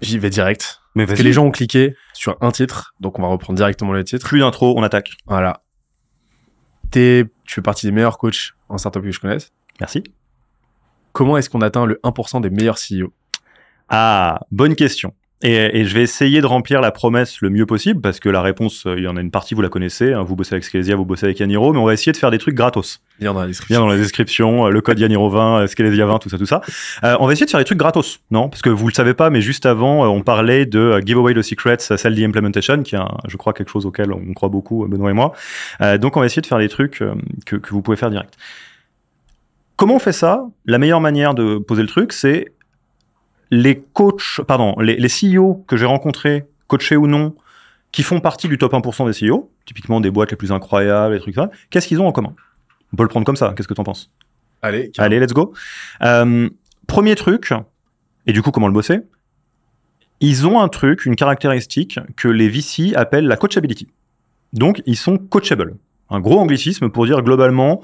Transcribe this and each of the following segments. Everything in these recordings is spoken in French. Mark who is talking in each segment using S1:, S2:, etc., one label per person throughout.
S1: J'y vais direct.
S2: Mais
S1: Parce que les gens ont cliqué sur un titre, donc on va reprendre directement le titre.
S2: plus d'intro, on attaque.
S1: Voilà. T'es, tu fais partie des meilleurs coachs en startup que je connaisse.
S2: Merci.
S1: Comment est-ce qu'on atteint le 1% des meilleurs CEO
S2: Ah, bonne question. Et, et je vais essayer de remplir la promesse le mieux possible parce que la réponse, euh, il y en a une partie, vous la connaissez. hein, vous bossez avec Scalesia, vous bossez avec Yaniro, mais on va essayer de faire des trucs gratos.
S1: Lien dans la
S2: Bien
S1: description.
S2: dans la description, euh, le code Yaniro 20, euh, Scalesia 20, tout ça, tout ça. Euh, on va essayer de faire des trucs gratos, non? Parce que vous le savez pas, mais juste avant, euh, on parlait de euh, Give Away the Secrets, Sell the Implementation, qui est, un- je crois, quelque chose auquel on croit beaucoup, Benoît et moi. Euh, donc, on va essayer de faire des trucs que, que vous pouvez faire direct. Comment on fait ça? La meilleure manière de poser le truc, c'est les coachs, pardon, les, les CEO que j'ai rencontrés, coachés ou non, qui font partie du top 1% des CEO, typiquement des boîtes les plus incroyables, des trucs comme ça, qu'est-ce qu'ils ont en commun? On peut le prendre comme ça, qu'est-ce que tu en penses?
S1: Allez,
S2: Allez, let's go. Euh, premier truc, et du coup, comment le bosser? Ils ont un truc, une caractéristique que les VC appellent la coachability. Donc, ils sont coachables. Un gros anglicisme pour dire globalement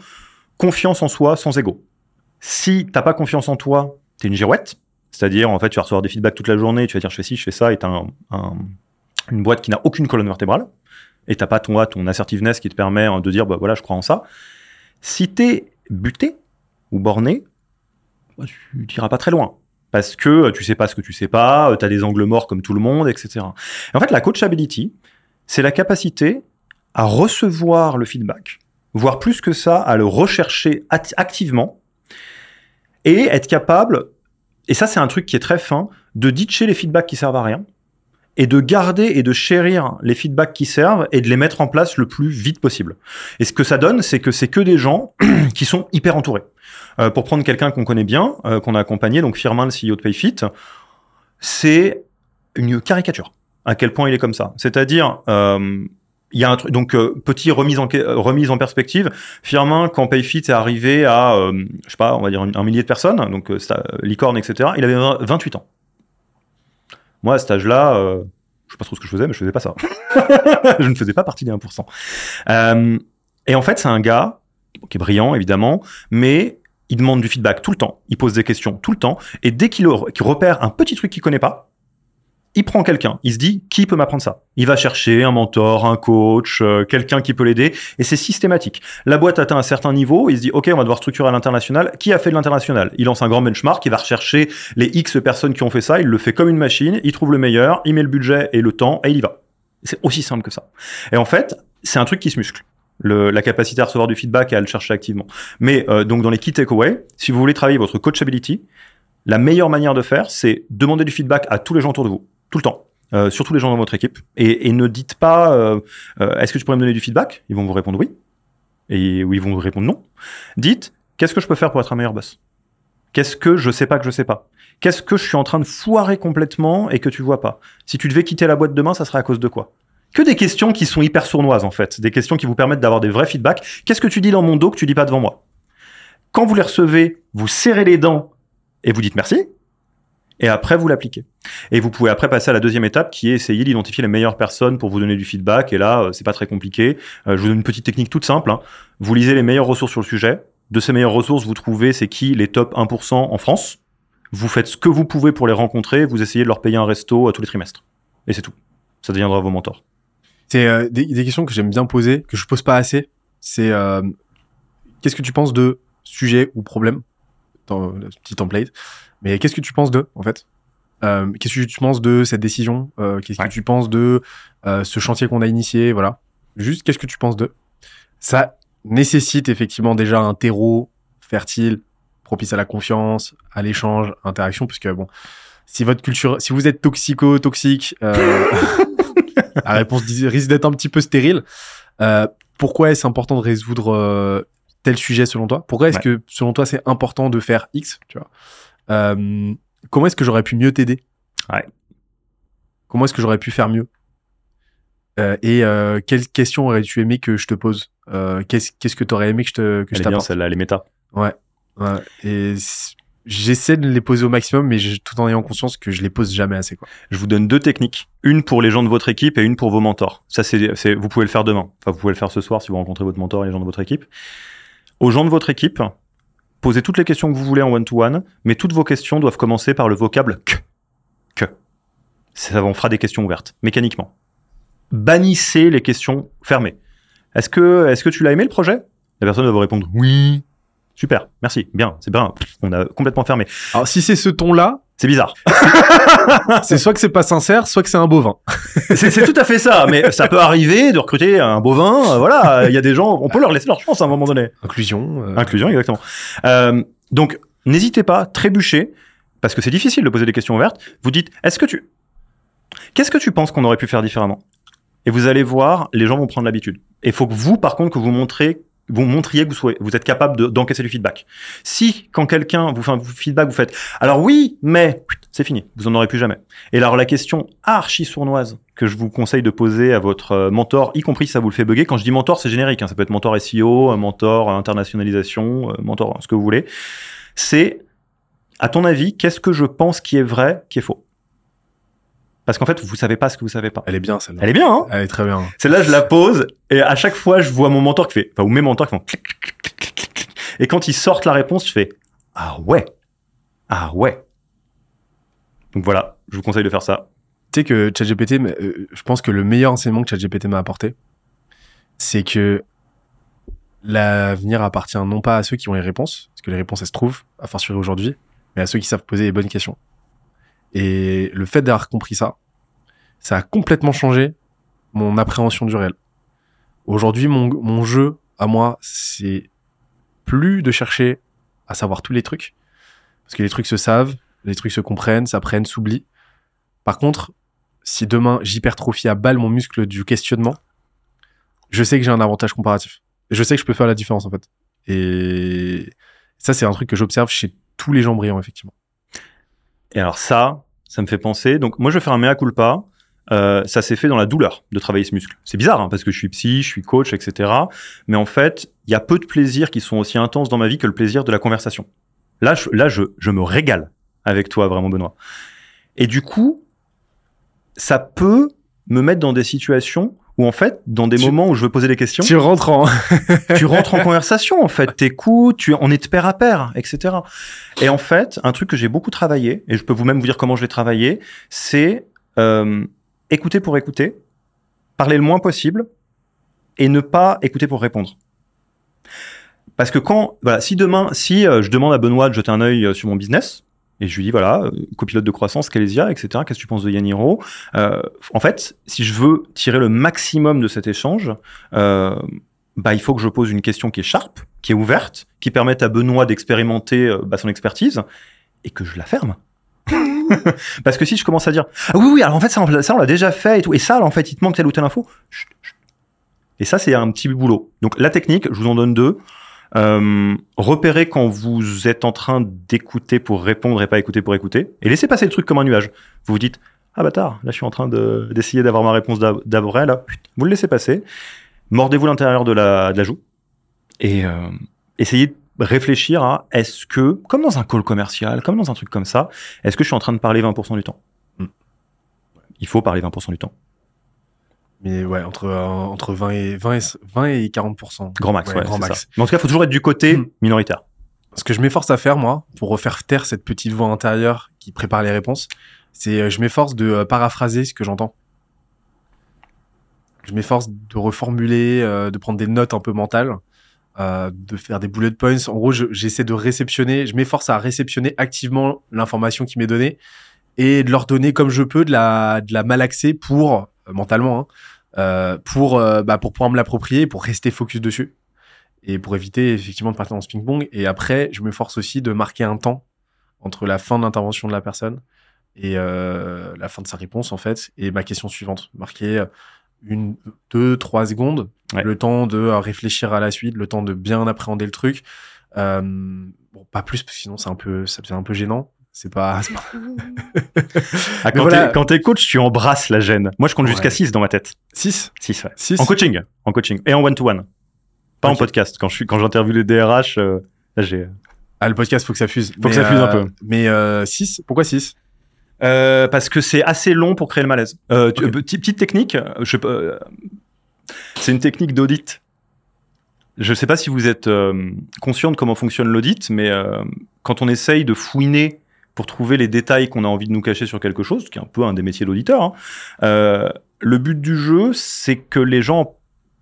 S2: confiance en soi sans ego. Si t'as pas confiance en toi, t'es une girouette. C'est-à-dire, en fait, tu vas recevoir des feedbacks toute la journée, tu vas dire je fais ci, je fais ça, et t'as un- un- une boîte qui n'a aucune colonne vertébrale. Et t'as pas ton, ton assertiveness qui te permet hein, de dire, bah voilà, je crois en ça. Si t'es buté, ou borné, bah, tu n'iras pas très loin. Parce que euh, tu sais pas ce que tu sais pas, tu as des angles morts comme tout le monde, etc. Et en fait, la coachability, c'est la capacité à recevoir le feedback, voire plus que ça, à le rechercher act- activement et être capable, et ça c'est un truc qui est très fin, de ditcher les feedbacks qui servent à rien et de garder et de chérir les feedbacks qui servent et de les mettre en place le plus vite possible. Et ce que ça donne, c'est que c'est que des gens qui sont hyper entourés. Euh, pour prendre quelqu'un qu'on connaît bien, euh, qu'on a accompagné, donc Firmin, le CEO de PayFit, c'est une caricature à quel point il est comme ça. C'est-à-dire, euh, il y a un truc, donc euh, petit remise en, euh, remise en perspective. Firmin, quand PayFit est arrivé à, euh, je sais pas, on va dire un, millier de personnes, donc licorne, etc. Il avait 20 28 ans. Moi, à cet âge-là, euh, je sais pas trop ce que je faisais, mais je faisais pas ça. je ne faisais pas partie des 1%. Euh, et en fait, c'est un gars qui est brillant, évidemment, mais il demande du feedback tout le temps, il pose des questions tout le temps, et dès qu'il repère un petit truc qu'il connaît pas, il prend quelqu'un, il se dit qui peut m'apprendre ça? Il va chercher un mentor, un coach, euh, quelqu'un qui peut l'aider, et c'est systématique. La boîte atteint un certain niveau, il se dit ok, on va devoir structurer à l'international. Qui a fait de l'international? Il lance un grand benchmark, il va rechercher les X personnes qui ont fait ça, il le fait comme une machine, il trouve le meilleur, il met le budget et le temps, et il y va. C'est aussi simple que ça. Et en fait, c'est un truc qui se muscle. Le- la capacité à recevoir du feedback et à le chercher activement. Mais euh, donc dans les key takeaways, si vous voulez travailler votre coachability, la meilleure manière de faire, c'est demander du feedback à tous les gens autour de vous, tout le temps, euh, surtout les gens dans votre équipe, et, ne dites pas euh, euh, est-ce que tu pourrais me donner du feedback? Ils vont vous répondre oui, et oui, ils vont vous répondre non. Dites qu'est-ce que je peux faire pour être un meilleur boss? Qu'est-ce que je sais pas que je sais pas? Qu'est-ce que je suis en train de foirer complètement et que tu vois pas? Si tu devais quitter la boîte demain, ça serait à cause de quoi? Que des questions qui sont hyper sournoises en fait, des questions qui vous permettent d'avoir des vrais feedbacks. Qu'est-ce que tu dis dans mon dos que tu dis pas devant moi? Quand vous les recevez, vous serrez les dents et vous dites merci. Et après, vous l'appliquez. Et vous pouvez après passer à la deuxième étape qui est essayer d'identifier les meilleures personnes pour vous donner du feedback. Et là, euh, c'est pas très compliqué. Euh, je vous donne une petite technique toute simple. hein. Vous lisez les meilleures ressources sur le sujet. De ces meilleures ressources, vous trouvez c'est qui les top 1% en France. Vous faites ce que vous pouvez pour les rencontrer. Vous essayez de leur payer un resto à tous les trimestres. Et c'est tout. Ça deviendra vos mentors.
S1: C'est euh, des, questions que j'aime bien poser, que je pose pas assez. C'est qu'est-ce que tu penses de sujet ou problème dans le petit template. Mais qu'est-ce que tu penses de en fait? Euh, Qu'est-ce que tu penses de cette décision? Euh, Qu'est-ce
S2: Ouais.
S1: que tu penses de euh, ce chantier qu'on a initié? Voilà. Juste qu'est-ce que tu penses de Ça nécessite effectivement déjà un terreau fertile, propice à la confiance, à l'échange, interaction, parce que bon, si votre culture, si vous êtes toxico, toxique, euh, la réponse risque d'être un petit peu stérile. Euh, pourquoi est-ce important de résoudre euh, tel sujet selon toi? Pourquoi est-ce
S2: Ouais.
S1: que selon toi c'est important de faire X Tu vois? Euh, Comment est-ce que j'aurais pu mieux t'aider?
S2: Ouais.
S1: Comment est-ce que j'aurais pu faire mieux? Euh, Et euh, quelles questions aurais-tu aimé que je te pose? Euh, Qu'est-ce que tu aurais aimé que je te que je
S2: Elle est
S1: t'apporte?
S2: celle-là, méta.
S1: Ouais. ouais. Et j'essaie de les poser au maximum, mais je- tout en ayant conscience que je les pose jamais assez. Quoi.
S2: Je vous donne deux techniques. Une pour les gens de votre équipe et une pour vos mentors. Ça, c'est, c'est, vous pouvez le faire demain. Enfin, vous pouvez le faire ce soir si vous rencontrez votre mentor et les gens de votre équipe. Aux gens de votre équipe, posez toutes les questions que vous voulez en one-to-one, mais toutes vos questions doivent commencer par le vocable que. Que. ça en fera des questions ouvertes, mécaniquement. Bannissez les questions fermées. Est-ce que, est-ce que tu l'as aimé le projet? La personne va vous répondre oui. Super, merci, bien, c'est bien. On a complètement fermé.
S1: Alors si c'est ce ton-là,
S2: C'est bizarre.
S1: c'est soit que c'est pas sincère, soit que c'est un bovin.
S2: c'est tout à fait ça, mais ça peut arriver de recruter un bovin. euh, Voilà, il y a des gens, on peut leur laisser leur chance à un moment donné.
S1: Inclusion. euh,
S2: Inclusion, exactement. Euh, donc, n'hésitez pas, trébuchez, parce que c'est difficile de poser des questions ouvertes. Vous dites, est-ce que tu... Qu'est-ce que tu penses qu'on aurait pu faire différemment? Et vous allez voir, les gens vont prendre l'habitude. Et il faut que vous, par contre, que vous montrez vous montriez que vous, soyez- vous êtes capable de- d'encaisser du feedback. Si, quand quelqu'un vous fait un feedback, vous faites « Alors oui, mais... » C'est fini, vous en aurez plus jamais. Et alors la question archi sournoise que je vous conseille de poser à votre euh, mentor, y compris si ça vous le fait bugger, quand je dis mentor, c'est générique, hein, ça peut être mentor SEO, mentor internationalisation, euh, mentor ce que vous voulez, c'est, à ton avis, qu'est-ce que je pense qui est vrai, qui est faux? Parce qu'en fait, vous savez pas ce que vous savez pas.
S1: Elle est bien celle-là.
S2: Elle est bien, hein
S1: Elle est très bien.
S2: Celle-là, je la pose, et à chaque fois, je vois mon mentor qui fait, enfin, ou mes mentors qui font clic, clic, clic, clic, clic, clic, clic. Et quand ils sortent la réponse, je fais, ah ouais, ah ouais. Donc voilà, je vous conseille de faire ça.
S1: Tu sais que ChatGPT, mais, euh, je pense que le meilleur enseignement que ChatGPT m'a apporté, c'est que l'avenir appartient non pas à ceux qui ont les réponses, parce que les réponses elles se trouvent, à fortiori aujourd'hui, mais à ceux qui savent poser les bonnes questions. Et le fait d'avoir compris ça, ça a complètement changé mon appréhension du réel. Aujourd'hui, mon, mon jeu à moi, c'est plus de chercher à savoir tous les trucs, parce que les trucs se savent, les trucs se comprennent, s'apprennent, s'oublient. Par contre, si demain j'hypertrophie à balle mon muscle du questionnement, je sais que j'ai un avantage comparatif. Je sais que je peux faire la différence en fait. Et ça, c'est un truc que j'observe chez tous les gens brillants, effectivement.
S2: Et alors ça, ça me fait penser. Donc moi, je vais faire un mea culpa. Euh, ça s'est fait dans la douleur de travailler ce muscle. C'est bizarre hein, parce que je suis psy, je suis coach, etc. Mais en fait, il y a peu de plaisirs qui sont aussi intenses dans ma vie que le plaisir de la conversation. Là, je, là, je, je me régale avec toi, vraiment, Benoît. Et du coup, ça peut me mettre dans des situations où, en fait, dans des
S1: Tu-
S2: moments où je veux poser des questions,
S1: Tu rentres en...
S2: tu rentres en conversation, en fait, t'écoutes, tu, on est de pair à pair, etc. Et en fait, un truc que j'ai beaucoup travaillé, et je peux vous même vous dire comment je vais travailler, c'est euh, écouter pour écouter, parler le moins possible, et ne pas écouter pour répondre. Parce que quand, voilà, si demain, si euh, je demande à Benoît de jeter un œil euh, sur mon business, et je lui dis, voilà, euh, copilote de croissance, Calésia, etc., qu'est-ce que tu penses de Yaniro? Euh, En fait, si je veux tirer le maximum de cet échange, euh, bah, il faut que je pose une question qui est sharp, qui est ouverte, qui permette à Benoît d'expérimenter euh, bah, son expertise, et que je la ferme. Parce que si je commence à dire, ah oui, oui, alors en fait, ça, on l'a- déjà fait, et tout, et ça, alors, en fait, il te manque telle ou telle info. Et ça, c'est un petit boulot. Donc, la technique, je vous en donne deux. Euh, repérez quand vous êtes en train d'écouter pour répondre et pas écouter pour écouter. Et laissez passer le truc comme un nuage. Vous vous dites, ah bâtard, là je suis en train de- d'essayer d'avoir ma réponse d'après, là. Vous le laissez passer. Mordez-vous l'intérieur de la, de la joue. Et euh, essayez de réfléchir à est-ce que, comme dans un call commercial, comme dans un truc comme ça, est-ce que je suis en train de parler 20% du temps?
S1: Hmm.
S2: Il faut parler 20% du temps.
S1: Mais ouais, entre, euh, entre 20 et, 20 et, 20 et 40%.
S2: Grand max,
S1: Ouais,
S2: ouais,
S1: grand max.
S2: ça. Mais en tout cas, il faut toujours être du côté
S1: Hmm.
S2: minoritaire.
S1: Ce que je m'efforce à faire, moi, pour refaire taire cette petite voix intérieure qui prépare les réponses, c'est euh, je m'efforce de euh, paraphraser ce que j'entends. Je m'efforce de reformuler, euh, de prendre des notes un peu mentales, euh, de faire des bullet points. En gros, je- j'essaie de réceptionner, je m'efforce à réceptionner activement l'information qui m'est donnée et de leur donner comme je peux de la, de la malaxer pour, mentalement, hein, euh, pour, euh, bah, pour pouvoir me l'approprier, pour rester focus dessus et pour éviter effectivement de partir dans ce ping-pong. Et après, je me force aussi de marquer un temps entre la fin de l'intervention de la personne et euh, la fin de sa réponse en fait et ma question suivante. Marquer euh, une, deux, trois secondes,
S2: Ouais.
S1: le temps de euh, réfléchir à la suite, le temps de bien appréhender le truc. Euh, bon, pas plus parce que sinon c'est un peu, ça devient un peu gênant. C'est pas,
S2: Ah, quand
S1: voilà.
S2: t'es- coach, tu embrasses la gêne. Moi, je compte jusqu'à
S1: Ouais.
S2: 6 dans ma tête.
S1: 6
S2: 6, ouais.
S1: 6
S2: En coaching, en coaching. Et en one-to-one. Pas en podcast. Quand j'interviewe les DRH, euh, là, j'ai.
S1: Ah, le podcast, faut que ça fuse.
S2: Faut que ça fuse un peu.
S1: Mais 6 Pourquoi 6
S2: Euh, parce que c'est assez long pour créer le malaise. Euh, tu- petite technique, euh, je, euh, c'est une technique d'audit. Je ne sais pas si vous êtes euh, conscient de comment fonctionne l'audit, mais euh, quand on essaye de fouiner pour trouver les détails qu'on a envie de nous cacher sur quelque chose, qui est un peu un des métiers d'auditeur. hein. Euh, le but du jeu, c'est que les gens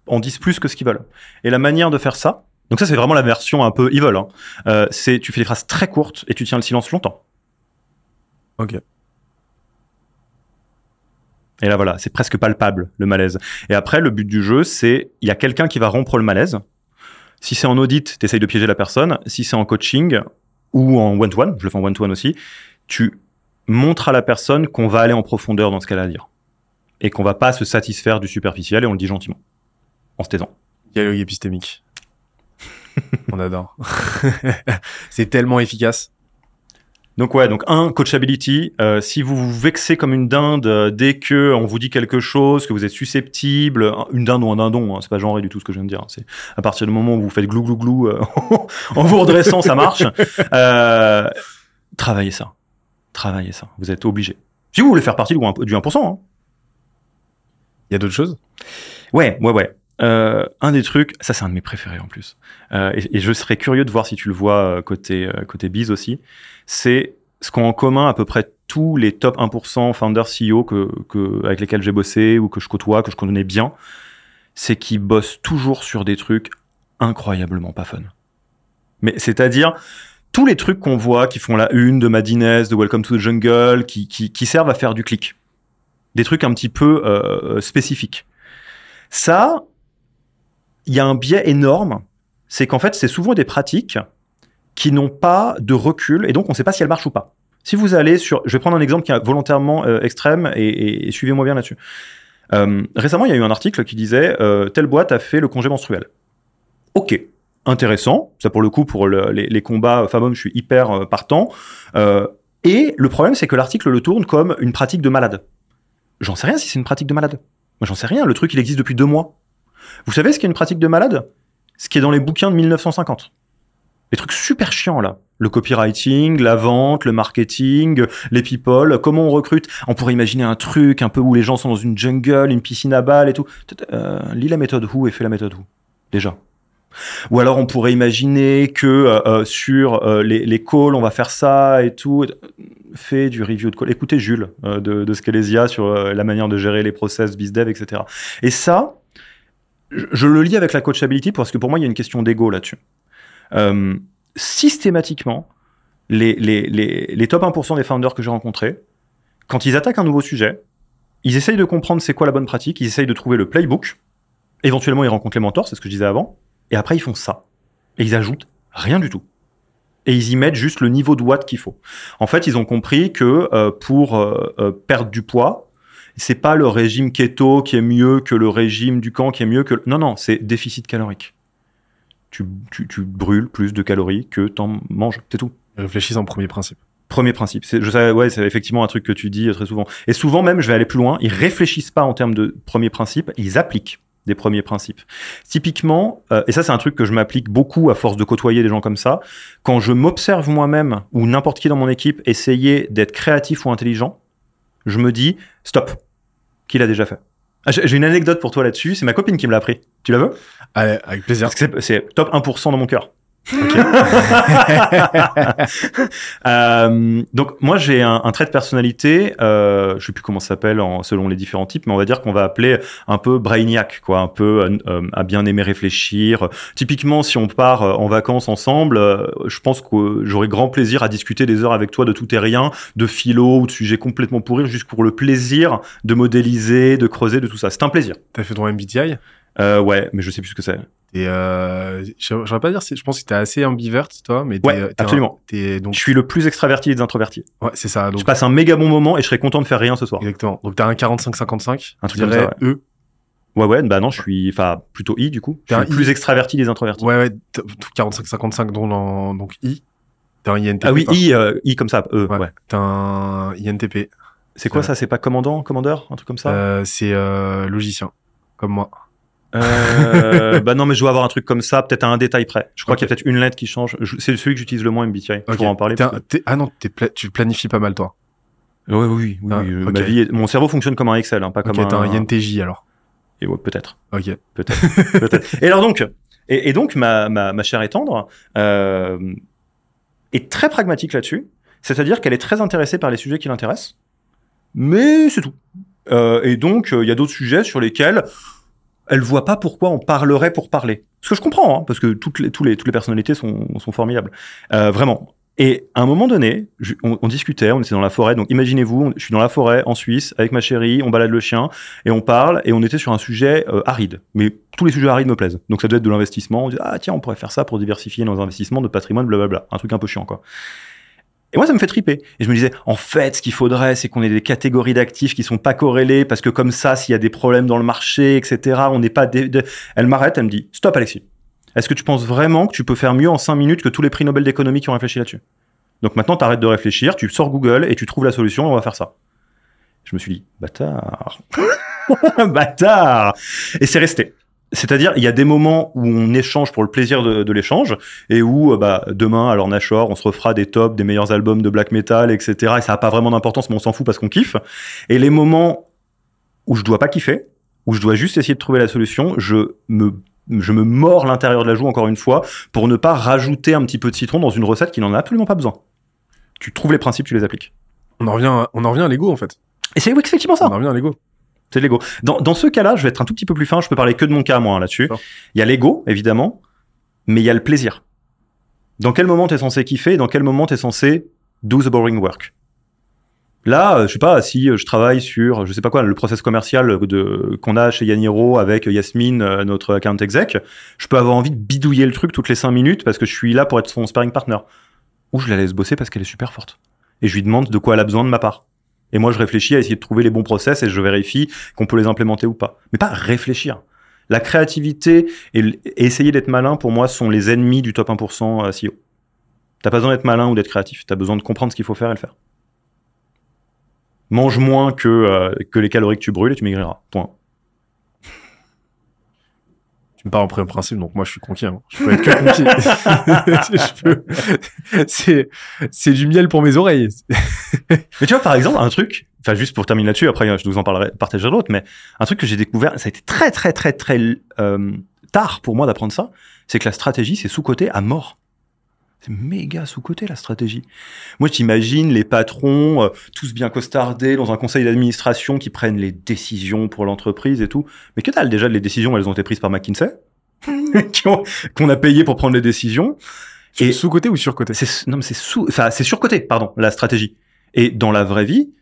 S2: en disent plus que ce qu'ils veulent. Et la manière de faire ça, donc ça c'est vraiment la version un peu evil, hein, euh, c'est tu fais des phrases très courtes et tu tiens le silence longtemps.
S1: Ok.
S2: Et là voilà, c'est presque palpable le malaise. Et après, le but du jeu, c'est il y a quelqu'un qui va rompre le malaise. Si c'est en audit, tu essayes de piéger la personne. Si c'est en coaching ou en one-to-one, je le fais en one-to-one aussi, tu montres à la personne qu'on va aller en profondeur dans ce qu'elle a à dire. Et qu'on va pas se satisfaire du superficiel et on le dit gentiment. En se taisant.
S1: Dialogue épistémique. On adore. c'est tellement efficace.
S2: Donc ouais, donc un, coachability. Euh, si vous vous vexez comme une dinde euh, dès que on vous dit quelque chose, que vous êtes susceptible, une dinde ou un dindon, hein, c'est pas genré du tout ce que je viens de dire. hein, C'est à partir du moment où vous faites glou glou glou euh, en vous redressant, ça marche. Euh, travaillez ça, travaillez ça. Vous êtes obligé. Si vous voulez faire partie du 1%, du 1%, hein.
S1: Il y a d'autres choses?
S2: Ouais, ouais, ouais. Euh, un des trucs, ça c'est un de mes préférés en plus, euh, et, je serais curieux de voir si tu le vois euh, côté côté biz aussi. C'est ce qu'ont en commun à peu près tous les top 1% founders CEO que, que avec lesquels j'ai bossé ou que je côtoie, que je connais bien, c'est qu'ils bossent toujours sur des trucs incroyablement pas fun. Mais c'est-à-dire tous les trucs qu'on voit qui font la une de Madines, de Welcome to the Jungle, qui, servent à faire du clic, des trucs un petit peu spécifiques. Ça, il y a un biais énorme, c'est qu'en fait, c'est souvent des pratiques qui n'ont pas de recul et donc on ne sait pas si elles marchent ou pas. Si vous allez sur, je vais prendre un exemple qui est volontairement euh, extrême et, suivez-moi bien là-dessus. Euh, récemment, il y a eu un article qui disait euh, telle boîte a fait le congé menstruel. Ok, intéressant. Ça pour le coup pour le- les, les combats femmes-hommes, je suis hyper partant. Et le problème, c'est que l'article le tourne comme une pratique de malade. J'en sais rien si c'est une pratique de malade. Moi, j'en sais rien. Le truc, il existe depuis deux mois. Vous savez ce qu'est une pratique de malade? Ce qui est dans les bouquins de 1950. Les trucs super chiants, là. Le copywriting, la vente, le marketing, les people, comment on recrute. On pourrait imaginer un truc un peu où les gens sont dans une jungle, une piscine à balles et tout. Euh, lis la méthode Who et fais la méthode Who. Déjà. Ou alors on pourrait imaginer que euh, euh, sur les, calls, on va faire ça et tout. Fais du review de call. Écoutez Jules de, de sur la manière de gérer les process, bizdev, etc. Et ça, je, le lis avec la coachability parce que pour moi, il y a une question d'ego là-dessus. Euh, systématiquement, les, top 1% des founders que j'ai rencontrés, quand ils attaquent un nouveau sujet, ils essayent de comprendre c'est quoi la bonne pratique, ils essayent de trouver le playbook, éventuellement ils rencontrent les mentors, c'est ce que je disais avant, et après ils font ça. Et ils ajoutent rien du tout. Et ils y mettent juste le niveau de watt qu'il faut. En fait, ils ont compris que euh, pour euh, perdre du poids, c'est pas le régime keto qui est mieux que le régime du camp qui est mieux que... le- Non, non, c'est déficit calorique. Tu, tu, tu brûles plus de calories que t'en manges, c'est tout.
S1: Réfléchis en premier principe.
S2: Premier principe. C'est, je sais, ouais, c'est effectivement un truc que tu dis très souvent. Et souvent même, je vais aller plus loin, ils réfléchissent pas en termes de premiers principes, ils appliquent des premiers principes. Typiquement, euh, et ça c'est un truc que je m'applique beaucoup à force de côtoyer des gens comme ça, quand je m'observe moi-même ou n'importe qui dans mon équipe essayer d'être créatif ou intelligent, je me dis stop, qui l'a déjà fait. Ah, j'ai une anecdote pour toi là-dessus, c'est ma copine qui me l'a appris. Tu la veux?
S1: Allez, avec plaisir.
S2: Parce que c'est- c'est top 1% dans mon cœur. Euh, donc moi j'ai un, un trait de personnalité, euh, je sais plus comment ça s'appelle en- selon les différents types, mais on va dire qu'on va appeler un peu brainiac, quoi, un peu euh, euh, à bien aimer réfléchir. Typiquement, si on part en vacances ensemble, je pense que j'aurai grand plaisir à discuter des heures avec toi de tout et rien, de philo ou de sujets complètement pourris, juste pour le plaisir de modéliser, de creuser, de tout ça. C'est un plaisir.
S1: T'as fait ton MBTI
S2: Euh, ouais, mais je sais plus ce que c'est.
S1: Et euh, je vais pas dire, je pense que t'es assez ambivert, toi, mais t'es,
S2: Ouais,
S1: euh, t'es un-
S2: absolument.
S1: t'es donc,
S2: Je suis le plus extraverti des introvertis.
S1: ouais, c'est ça.
S2: Je
S1: Donc,
S2: passe un méga bon moment et je serais content de faire rien ce soir.
S1: exactement. Donc, t'as un 45-55.
S2: Un truc comme ça,
S1: E.
S2: Ouais, ouais, bah non, je suis, enfin, plutôt I du coup. Je
S1: T'es
S2: suis le plus
S1: I.
S2: extraverti des introvertis.
S1: Ouais, ouais, t- 45-55, dont dans, donc I. T'as un INTP.
S2: ah oui, I, euh, I comme ça, E, ouais.
S1: Ouais. T'as un INTP.
S2: C'est quoi
S1: Ouais.
S2: ça? C'est pas commandant, commandeur, un truc comme ça?
S1: Euh, c'est logicien, comme moi.
S2: Euh, Bah non, mais je dois avoir un truc comme ça, peut-être à un détail près. Je crois qu'il y a peut-être une lettre qui change. C'est celui que j'utilise le moins MBTI. Je
S1: Ok.
S2: pourrais en parler.
S1: Un- ah non, pla- tu planifies pas mal, toi.
S2: Oui, oui, oui,
S1: Ah,
S2: oui, ma vie est- Mon cerveau fonctionne comme un Excel, hein, pas comme un.
S1: un INTJ, alors.
S2: Et ouais, peut-être.
S1: Ok.
S2: peut-être, peut-être. Et alors donc, et, et donc ma, ma, ma chère et tendre euh, est très pragmatique là-dessus. C'est-à-dire qu'elle est très intéressée par les sujets qui l'intéressent, mais c'est tout. Euh, et donc, euh, il y a d'autres sujets sur lesquels elle voit pas pourquoi on parlerait pour parler. Ce que je comprends, hein, parce que toutes les, toutes les personnalités sont, sont formidables. Euh, vraiment. Et à un moment donné, on, discutait, on était dans la forêt. Donc imaginez-vous, je suis dans la forêt en Suisse avec ma chérie, on balade le chien et on parle et on était sur un sujet euh, aride. Mais tous les sujets arides me plaisent. Donc ça doit être de l'investissement. On dit ah tiens, on pourrait faire ça pour diversifier nos investissements, notre patrimoine, blablabla. Un truc un peu chiant quoi. Et moi, ça me fait triper. Et je me disais, en fait, ce qu'il faudrait, c'est qu'on ait des catégories d'actifs qui sont pas corrélées, parce que comme ça, s'il y a des problèmes dans le marché, etc., on n'est pas... dé- Elle m'arrête, elle me dit, stop Alexis. Est-ce que tu penses vraiment que tu peux faire mieux en 5 minutes que tous les prix Nobel d'économie qui ont réfléchi là-dessus? Donc maintenant, tu de réfléchir, tu sors Google et tu trouves la solution on va faire ça. Je me suis dit, bâtard. bâtard. Et c'est resté. C'est-à-dire, il y a des moments où on échange pour le plaisir de, de l'échange et où, euh, bah, demain, alors Nashor, on se refera des tops, des meilleurs albums de black metal, etc. Et ça n'a pas vraiment d'importance, mais on s'en fout parce qu'on kiffe. Et les moments où je dois pas kiffer, où je dois juste essayer de trouver la solution, je me je me mords l'intérieur de la joue encore une fois pour ne pas rajouter un petit peu de citron dans une recette qui n'en a absolument pas besoin. Tu trouves les principes, tu les appliques.
S1: On en revient, à- on en revient à l'ego en fait.
S2: Et c'est effectivement ça.
S1: On en revient à l'ego.
S2: C'est l'ego. Dans, dans ce cas-là, je vais être un tout petit peu plus fin. Je peux parler que de mon cas, moi, hein, là-dessus. Il y a l'ego, évidemment, mais il y a le plaisir. Dans quel moment t'es censé kiffer et dans quel moment t'es censé do the boring work? Là, euh, je sais pas, si euh, je travaille sur, je sais pas quoi, le process commercial de qu'on a chez Yaniro avec Yasmine, euh, notre account exec, je peux avoir envie de bidouiller le truc toutes les cinq minutes parce que je suis là pour être son sparring partner. Ou je la laisse bosser parce qu'elle est super forte. Et je lui demande de quoi elle a besoin de ma part. Et moi, je réfléchis à essayer de trouver les bons process et je vérifie qu'on peut les implémenter ou pas. Mais pas réfléchir. La créativité et, essayer d'être malin, pour moi, sont les ennemis du top 1% CEO. T'as pas besoin d'être malin ou d'être créatif. T'as besoin de comprendre ce qu'il faut faire et le faire. Mange moins que, euh, que les calories que tu brûles et tu maigriras. Point.
S1: Tu me parles en premier principe, donc moi je suis conquis. hein. Je peux être que conquis. Peux- C'est c'est du miel pour mes oreilles.
S2: Mais tu vois, par exemple, un truc, enfin, juste pour terminer là-dessus, après, je vous en parlerai, partagerai d'autres, mais un truc que j'ai découvert, ça a été très, très, très, très euh, tard pour moi d'apprendre ça, c'est que la stratégie, c'est sous-côté à mort. C'est méga sous-côté, la stratégie. Moi, j'imagine les patrons, euh, tous bien costardés, dans un conseil d'administration, qui prennent les décisions pour l'entreprise et tout. Mais que dalle, déjà, les décisions, elles ont été prises par McKinsey, qu'on a payé pour prendre les décisions.
S1: Et
S2: Et-
S1: sous côté ou sur côté
S2: C'est non mais c'est sous enfin c'est surcoté pardon la stratégie. Et dans la vraie vie,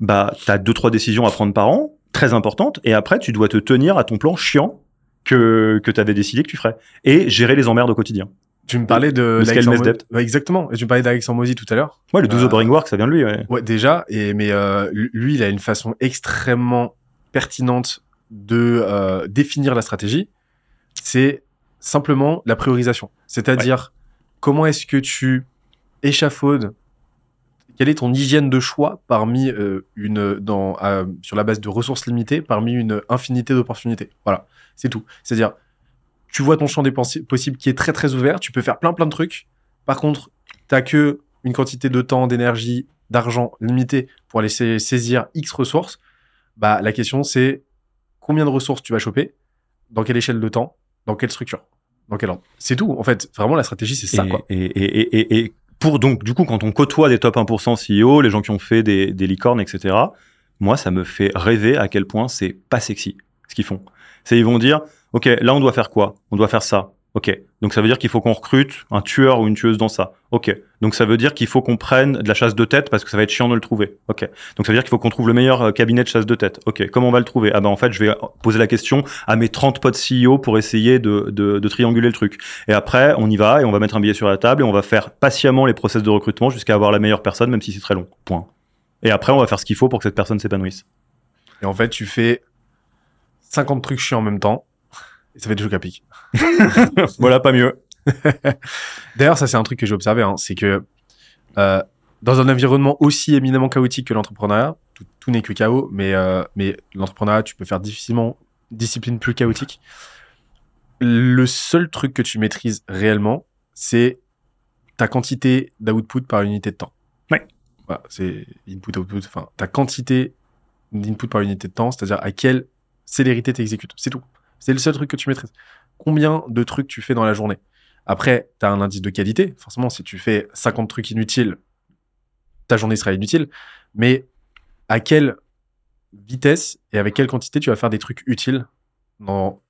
S2: bah t'as deux trois décisions à prendre par an très importantes et après tu dois te tenir à ton plan chiant que que t'avais décidé que tu ferais et gérer les emmerdes au quotidien.
S1: Tu me parlais de
S2: debt.
S1: Ouais, exactement. Et tu me parlais d'Alexandre Moisy tout à l'heure.
S2: Ouais, le 12
S1: Euh,
S2: Boring Work, ça vient de lui. Ouais.
S1: Ouais, déjà. Et mais euh, lui, il a une façon extrêmement pertinente de euh, définir la stratégie. C'est simplement la priorisation. C'est-à-dire comment est-ce que tu échafaudes? Quelle est ton hygiène de choix parmi euh, une dans euh, sur la base de ressources limitées parmi une infinité d'opportunités? Voilà, c'est tout. C'est-à-dire tu vois ton champ des possibles qui est très très ouvert, tu peux faire plein plein de trucs. Par contre, t'as que une quantité de temps, d'énergie, d'argent limitée pour aller sa- saisir X ressources. Bah la question c'est combien de ressources tu vas choper, dans quelle échelle de temps, dans quelle structure, dans quel ordre? C'est tout. En fait, vraiment la stratégie c'est ça
S2: et,
S1: quoi.
S2: Et, et, et, et, et pour donc, du coup, quand on côtoie des top 1% CEO, les gens qui ont fait des, des licornes, etc., moi, ça me fait rêver à quel point c'est pas sexy ce qu'ils font. C'est ils vont dire, OK, là, on doit faire quoi? On doit faire ça. OK. Donc, ça veut dire qu'il faut qu'on recrute un tueur ou une tueuse dans ça. OK. Donc, ça veut dire qu'il faut qu'on prenne de la chasse de tête parce que ça va être chiant de le trouver. OK. Donc, ça veut dire qu'il faut qu'on trouve le meilleur euh, cabinet de chasse de tête. OK. Comment on va le trouver? Ah ben, en fait, je vais poser la question à mes 30 potes CEO pour essayer de, de, de trianguler le truc. Et après, on y va et on va mettre un billet sur la table et on va faire patiemment les process de recrutement jusqu'à avoir la meilleure personne, même si c'est très long. Point. Et après, on va faire ce qu'il faut pour que cette personne s'épanouisse.
S1: Et en fait, tu fais 50 trucs chiants en même temps. Et ça fait des chocs à pic.
S2: voilà, pas mieux.
S1: D'ailleurs, ça c'est un truc que j'ai observé, hein, c'est que euh, dans un environnement aussi éminemment chaotique que l'entrepreneuriat, tout, tout n'est que chaos, mais, euh, mais l'entrepreneuriat, tu peux faire difficilement discipline plus chaotique. Le seul truc que tu maîtrises réellement, c'est ta quantité d'output par unité de temps.
S2: Ouais.
S1: Voilà, c'est input, output, enfin, ta quantité d'input par unité de temps, c'est-à-dire à quelle célérité tu exécutes. C'est tout. C'est le seul truc que tu maîtrises. Combien de trucs tu fais dans la journée? Après, tu as un indice de qualité. Forcément, si tu fais 50 trucs inutiles, ta journée sera inutile, mais à quelle vitesse et avec quelle quantité tu vas faire des trucs utiles dans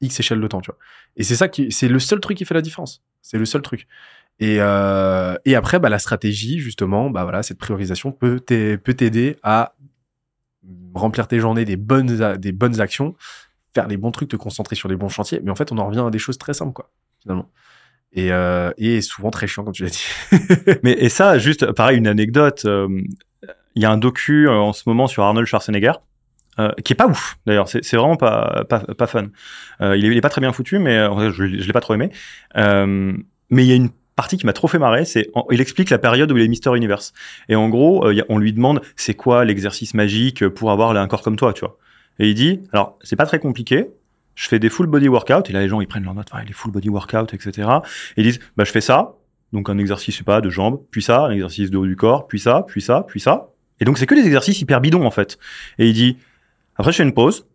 S1: X échelle de temps, tu vois? Et c'est ça qui, c'est le seul truc qui fait la différence. C'est le seul truc. Et, euh, et après, bah, la stratégie, justement, bah voilà, cette priorisation peut t'aider à remplir tes journées des bonnes, des bonnes actions, faire les bons trucs, te concentrer sur les bons chantiers. Mais en fait, on en revient à des choses très simples, quoi, finalement. Et, euh, et souvent très chiant, comme tu l'as dit.
S2: Mais et ça, juste pareil, une anecdote. euh, Il y a un docu euh, en ce moment sur Arnold Schwarzenegger. qui est pas ouf d'ailleurs, c'est vraiment pas, pas, pas fun. Il, est, pas très bien foutu, mais je, je l'ai pas trop aimé. Mais il y a une partie qui m'a trop fait marrer, c'est il explique la période où il est Mister Universe. Et en gros, euh, on lui demande c'est quoi l'exercice magique pour avoir un corps comme toi, tu vois? Et il dit alors c'est pas très compliqué. Je fais des full body workout et là les gens ils prennent leur note, ouais, les full body workout, etc. Et ils disent bah je fais ça, donc un exercice je sais pas de jambes, puis ça, un exercice de haut du corps, puis ça, puis ça, puis ça. Et donc c'est que des exercices hyper bidons en fait. Et il dit après je fais une pause,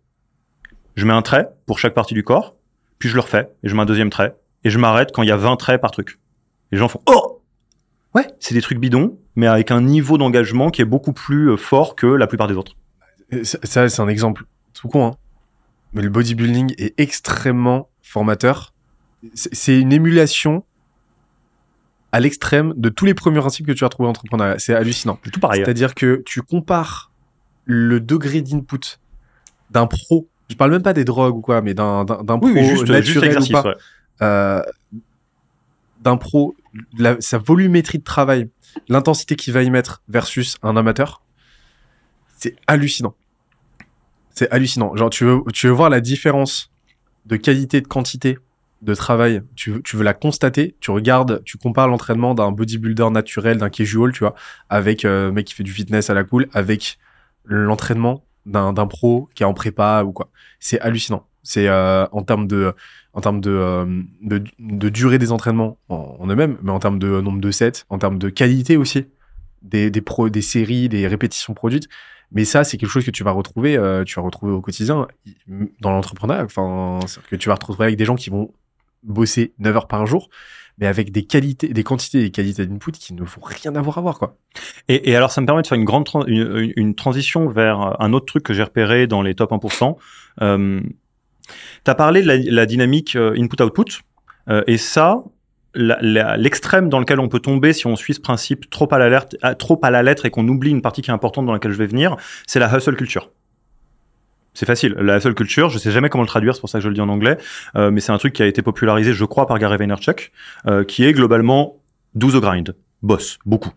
S2: je mets un trait pour chaque partie du corps, puis je le refais et je mets un deuxième trait et je m'arrête quand il y a 20 traits par truc. Les gens font oh ouais c'est des trucs bidons mais avec un niveau d'engagement qui est beaucoup plus euh, fort que la plupart des autres.
S1: Ça, ça, c'est un exemple tout con, hein. Mais le bodybuilding est extrêmement formateur. C'est une émulation à l'extrême de tous les premiers principes que tu as trouvé en entrepreneuriat. C'est hallucinant.
S2: C'est tout pareil.
S1: C'est-à-dire que tu compares le degré d'input d'un pro, je parle même pas des drogues ou quoi, mais d'un d'un d'un pro
S2: Oui, oui, juste, juste
S1: naturel
S2: l'exercice.
S1: ou pas,
S2: ouais.
S1: euh, d'un pro, la- sa volumétrie de travail, l'intensité qu'il va y mettre versus un amateur, c'est hallucinant. C'est hallucinant. Genre, tu veux, tu veux voir la différence de qualité, de quantité de travail, tu veux, tu veux la constater, tu regardes, tu compares l'entraînement d'un bodybuilder naturel, d'un casual, tu vois, avec euh, mec qui fait du fitness à la cool, avec l'entraînement d'un d'un pro qui est en prépa ou quoi. C'est hallucinant. C'est euh, en termes de en termes de, euh, de, de durée des entraînements en, eux-mêmes, mais en termes de nombre de sets, en termes de qualité aussi des des pro, des séries, des répétitions produites. Mais ça, c'est quelque chose que tu vas retrouver, euh, tu vas retrouver au quotidien i- dans l'entrepreneuriat. Enfin, que tu vas retrouver avec des gens qui vont bosser 9 heures par jour, mais avec des qualités, des quantités et des qualités d'input qui ne vont rien avoir à voir, quoi.
S2: Et, alors, ça me permet de faire une grande une transition vers un autre truc que j'ai repéré dans les top 1%. Euh, tu as parlé de la, la dynamique euh, input-output. euh, et ça, la- la- l'extrême dans lequel on peut tomber si on suit ce principe trop à, l'alerte, à- trop à la lettre et qu'on oublie une partie qui est importante dans laquelle je vais venir, c'est la hustle culture. C'est facile. La hustle culture, je sais jamais comment le traduire, c'est pour ça que je le dis en anglais, euh, mais c'est un truc qui a été popularisé, je crois, par Gary Vaynerchuk, qui est globalement do the grind, boss, beaucoup.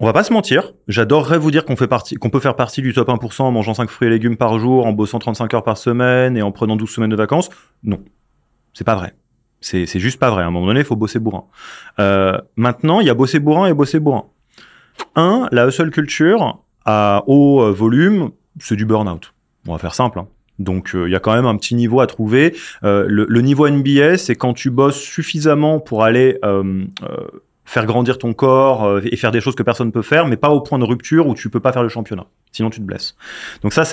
S2: On va pas se mentir, j'adorerais vous dire qu'on fait partie, qu'on peut faire partie du top 1% en mangeant 5 fruits et légumes par jour, en bossant 35 heures par semaine et en prenant 12 semaines de vacances. Non. C'est pas vrai. C'est, c'est juste pas vrai. À un moment donné, il faut bosser bourrin. Euh, maintenant, il y a bosser bourrin et bosser bourrin. Un, la hustle culture à haut euh, volume, c'est du burn-out. On va faire simple. hein. Donc, euh, il y a quand même un petit niveau à trouver. Euh, le, le niveau NBA, c'est quand tu bosses suffisamment pour aller euh, euh, faire grandir ton corps euh, et faire des choses que personne ne peut faire, mais pas au point de rupture où tu peux pas faire le championnat. Sinon, tu te blesses. Donc ça,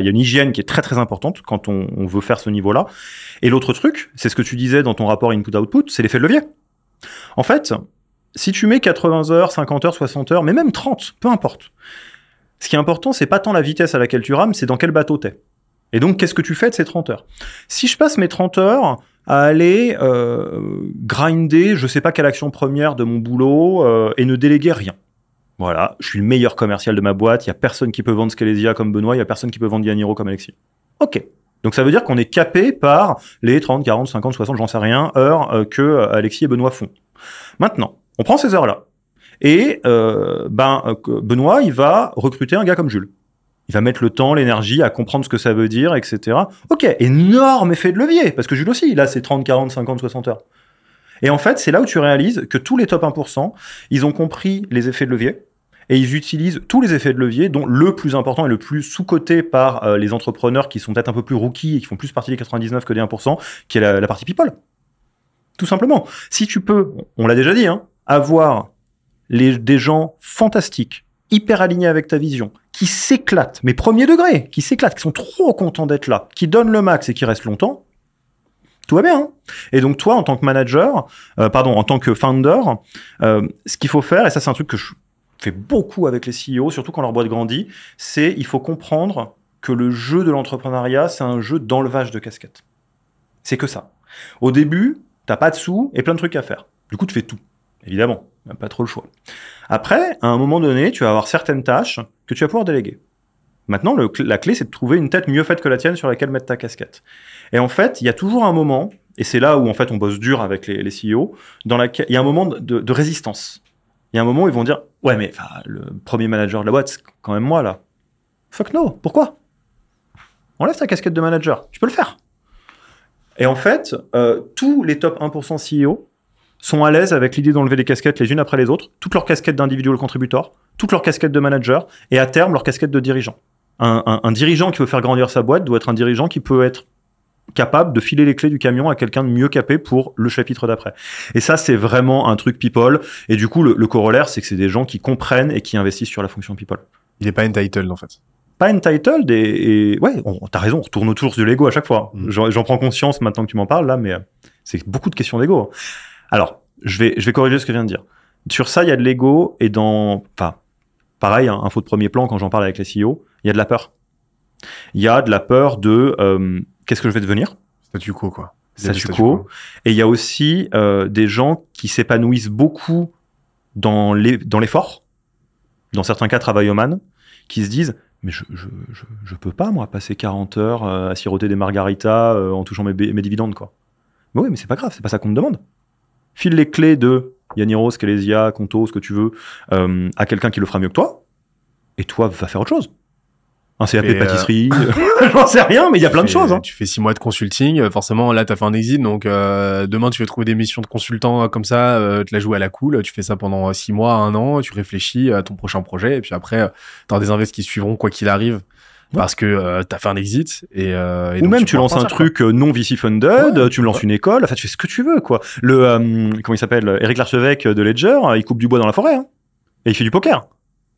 S2: il y a une hygiène qui est très très importante quand on, on veut faire ce niveau-là. Et l'autre truc, c'est ce que tu disais dans ton rapport input-output, c'est l'effet de levier. En fait, si tu mets 80 heures, 50 heures, 60 heures, mais même 30, peu importe. Ce qui est important, c'est pas tant la vitesse à laquelle tu rames, c'est dans quel bateau t'es. Et donc, qu'est-ce que tu fais de ces 30 heures? Si je passe mes 30 heures à aller euh, grinder, je sais pas quelle action première de mon boulot euh, et ne déléguer rien. Voilà, je suis le meilleur commercial de ma boîte, il y a personne qui peut vendre Scalesia comme Benoît, il y a personne qui peut vendre Yaniro comme Alexis. Ok. Donc ça veut dire qu'on est capé par les 30, 40, 50, 60, j'en sais rien, heures euh, que Alexis et Benoît font. Maintenant, on prend ces heures-là. Et ben, Benoît, il va recruter un gars comme Jules. Il va mettre le temps, l'énergie à comprendre ce que ça veut dire, etc. Ok, énorme effet de levier, parce que Jules aussi, a ses 30, 40, 50, 60 heures. Et en fait, c'est là où tu réalises que tous les top 1%, ils ont compris les effets de levier, et ils utilisent tous les effets de levier, dont le plus important et le plus sous-coté par euh, les entrepreneurs qui sont peut-être un peu plus rookies et qui font plus partie des 99 que des 1%, qui est la, partie people. Tout simplement. Si tu peux, on l'a déjà dit, hein, avoir des gens fantastiques, hyper alignés avec ta vision, qui s'éclatent, mais premier degré, qui s'éclatent, qui sont trop contents d'être là, qui donnent le max et qui restent longtemps, tout va bien. hein. et donc toi, en tant que manager, euh, pardon, en tant que founder, euh, ce qu'il faut faire, et ça c'est un truc que je fait beaucoup avec les CEO, surtout quand leur boîte grandit, c'est il faut comprendre que le jeu de l'entrepreneuriat, c'est un jeu d'enlevage de casquettes. C'est que ça. Au début, t'as pas de sous et plein de trucs à faire. Du coup, tu fais tout. Évidemment, pas trop le choix. Après, à un moment donné, tu vas avoir certaines tâches que tu vas pouvoir déléguer. Maintenant, la clé, c'est de trouver une tête mieux faite que la tienne sur laquelle mettre ta casquette. Et en fait, il y a toujours un moment, et c'est là où en fait on bosse dur avec les, les CEO, dans laquelle il y a un moment de, de résistance. Il y a un moment où ils vont dire, ouais, mais le premier manager de la boîte, c'est quand même moi là. Fuck no, pourquoi? Enlève ta casquette de manager, tu peux le faire. Et en fait, euh, tous les top 1% CEO sont à l'aise avec l'idée d'enlever les casquettes les unes après les autres, toutes leurs casquettes d'individual contributor, toutes leurs casquettes de manager, et à terme leurs casquettes de dirigeant. Un, un, un, dirigeant qui veut faire grandir sa boîte doit être un dirigeant qui peut être capable de filer les clés du camion à quelqu'un de mieux capé pour le chapitre d'après. Et ça, c'est vraiment un truc people. Et du coup, le, le corollaire, c'est que c'est des gens qui comprennent et qui investissent sur la fonction people.
S1: Il est pas entitled, en fait.
S2: Pas entitled et, et ouais, t'as raison, on retourne autour de l'ego à chaque fois. Mm. J'en prends conscience maintenant que tu m'en parles là, mais c'est beaucoup de questions d'ego. Alors, je vais, je vais corriger ce que je viens de dire. Sur ça, il y a de l'ego et dans, enfin, pareil, hein, info de premier plan quand j'en parle avec les CEO, il y a de la peur. Il y a de la peur de euh, qu'est-ce que je vais devenir?
S1: Statu quo, quoi.
S2: Statu, quo. Et il y a aussi euh, des gens qui s'épanouissent beaucoup dans les dans l'effort, dans certains cas travailloman, qui se disent mais je, je, je, je, peux pas moi passer 40 heures euh, à siroter des margaritas euh, en touchant mes, mes dividendes quoi. Mais oui, mais c'est pas grave, c'est pas ça qu'on me demande. File les clés de Yanniros, Calesia, Conto, ce que tu veux, euh, à quelqu'un qui le fera mieux que toi, et toi va faire autre chose un CAP de pâtisserie, euh... j'en sais rien, mais il y a plein
S1: fais,
S2: de choses. Hein.
S1: Tu fais six mois de consulting, forcément là tu as fait un exit, donc euh, demain tu veux trouver des missions de consultant comme ça, euh, te la jouer à la cool, tu fais ça pendant six mois, un an, tu réfléchis à ton prochain projet, et puis après tu as des invests qui suivront quoi qu'il arrive. Ouais. Parce que euh, tu as fait un exit et, euh, et
S2: ou même tu, tu lances un ça, truc quoi. non VC funded, ouais, tu me lances ouais. une école, enfin tu fais ce que tu veux quoi. Le euh, comment il s'appelle, Eric Larchevêque de Ledger, il coupe du bois dans la forêt hein, et il fait du poker.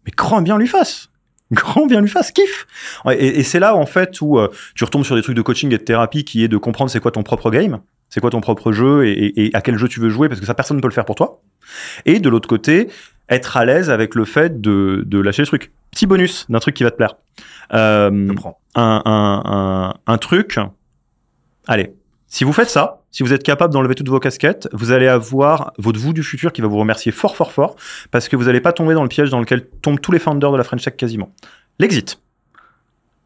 S2: Mais grand bien lui fasse grand bien lui fasse, kiffe. Et, et c'est là en fait où euh, tu retombes sur des trucs de coaching et de thérapie qui est de comprendre c'est quoi ton propre game, c'est quoi ton propre jeu et, et, et, à quel jeu tu veux jouer parce que ça personne ne peut le faire pour toi. Et de l'autre côté, être à l'aise avec le fait de, de lâcher le truc. Petit bonus d'un truc qui va te plaire. Euh, un, un, un, un truc. Allez, si vous faites ça, si vous êtes capable d'enlever toutes vos casquettes, vous allez avoir votre vous du futur qui va vous remercier fort, fort, fort, parce que vous n'allez pas tomber dans le piège dans lequel tombent tous les founders de la French Tech quasiment. L'exit.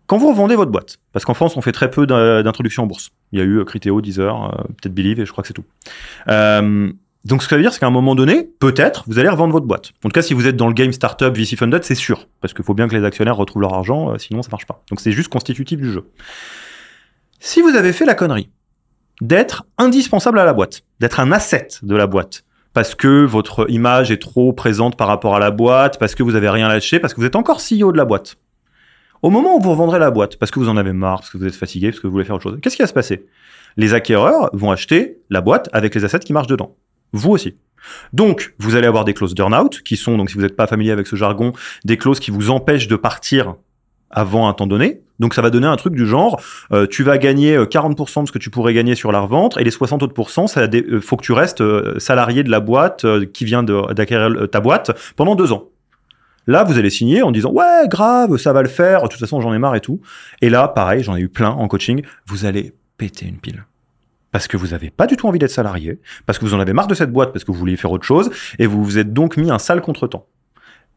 S2: Quand vous revendez votre boîte, parce qu'en France, on fait très peu d'introductions en bourse. Il y a eu Criteo, Deezer, euh, peut-être Believe, et je crois que c'est tout. Euh, donc, ce que ça veut dire, c'est qu'à un moment donné, peut-être, vous allez revendre votre boîte. En tout cas, si vous êtes dans le game startup VC funded, c'est sûr. Parce qu'il faut bien que les actionnaires retrouvent leur argent, euh, sinon ça marche pas. Donc, c'est juste constitutif du jeu. Si vous avez fait la connerie, d'être indispensable à la boîte, d'être un asset de la boîte, parce que votre image est trop présente par rapport à la boîte, parce que vous avez rien lâché, parce que vous êtes encore CEO de la boîte. Au moment où vous revendrez la boîte, parce que vous en avez marre, parce que vous êtes fatigué, parce que vous voulez faire autre chose, qu'est-ce qui va se passer? Les acquéreurs vont acheter la boîte avec les assets qui marchent dedans. Vous aussi. Donc, vous allez avoir des clauses d'earn-out, qui sont, donc si vous n'êtes pas familier avec ce jargon, des clauses qui vous empêchent de partir avant un temps donné. Donc ça va donner un truc du genre, euh, tu vas gagner 40% de ce que tu pourrais gagner sur la revente et les 60 autres ça euh, faut que tu restes euh, salarié de la boîte euh, qui vient d'acquérir ta boîte pendant deux ans. Là, vous allez signer en disant ouais grave, ça va le faire. De toute façon, j'en ai marre et tout. Et là, pareil, j'en ai eu plein en coaching. Vous allez péter une pile parce que vous n'avez pas du tout envie d'être salarié, parce que vous en avez marre de cette boîte, parce que vous vouliez faire autre chose, et vous vous êtes donc mis un sale contretemps.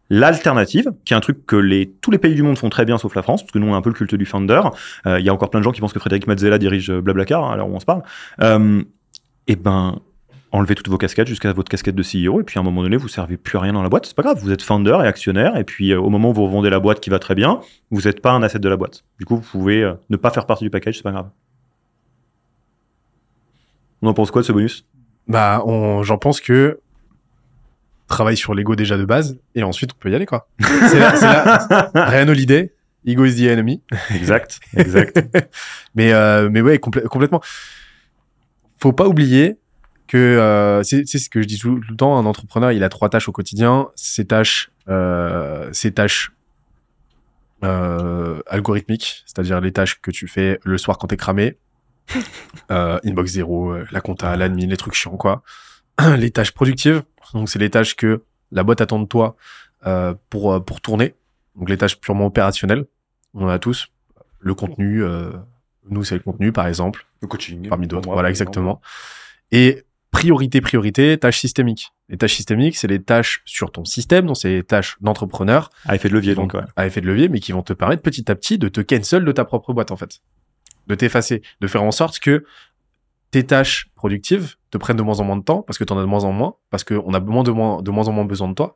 S2: L'alternative, qui est un truc que tous les pays du monde font très bien, sauf la France, parce que nous on a un peu le culte du founder. Il euh, y a encore plein de gens qui pensent que Frédéric Mazzella dirige Blablacar, hein, alors où on se parle. Euh, et ben, enlevez toutes vos casquettes jusqu'à votre casquette de CEO, et puis à un moment donné, vous servez plus à rien dans la boîte. C'est pas grave, vous êtes founder et actionnaire, et puis euh, au moment où vous revendez la boîte qui va très bien, vous n'êtes pas un asset de la boîte. Du coup, vous pouvez euh, ne pas faire partie du package, c'est pas grave. On en pense quoi de ce bonus?
S1: Bah, j'en pense que travaille sur l'ego déjà de base et ensuite on peut y aller quoi. c'est là, c'est là. Rien l'idée. Ego is the enemy.
S2: Exact, exact.
S1: mais euh, mais ouais complè complètement. Faut pas oublier que euh, c'est ce que je dis tout, tout, le temps. Un entrepreneur il a trois tâches au quotidien. Ces tâches, euh, ces tâches euh, algorithmiques, c'est-à-dire les tâches que tu fais le soir quand t'es cramé. Euh, inbox zéro, la compta, l'admin, les trucs chiants quoi. les tâches productives, donc c'est les tâches que la boîte attend de toi euh, pour, euh, pour tourner. Donc les tâches purement opérationnelles, on en a tous. Le contenu, euh, nous c'est le contenu par exemple,
S2: Le coaching.
S1: parmi d'autres. Voilà, exactement. Et priorité, priorité, tâches systémiques. Les tâches systémiques, c'est les tâches sur ton système, donc c'est les tâches d'entrepreneur
S2: Ah, effet de levier, donc, ouais.
S1: à effet de levier, mais qui vont te permettre petit à petit de te cancel de ta propre boîte en fait, de t'effacer, de faire en sorte que tes tâches productives te prennent de moins en moins de temps parce que tu en as de moins en moins, parce qu'on a de, moins en moins besoin de toi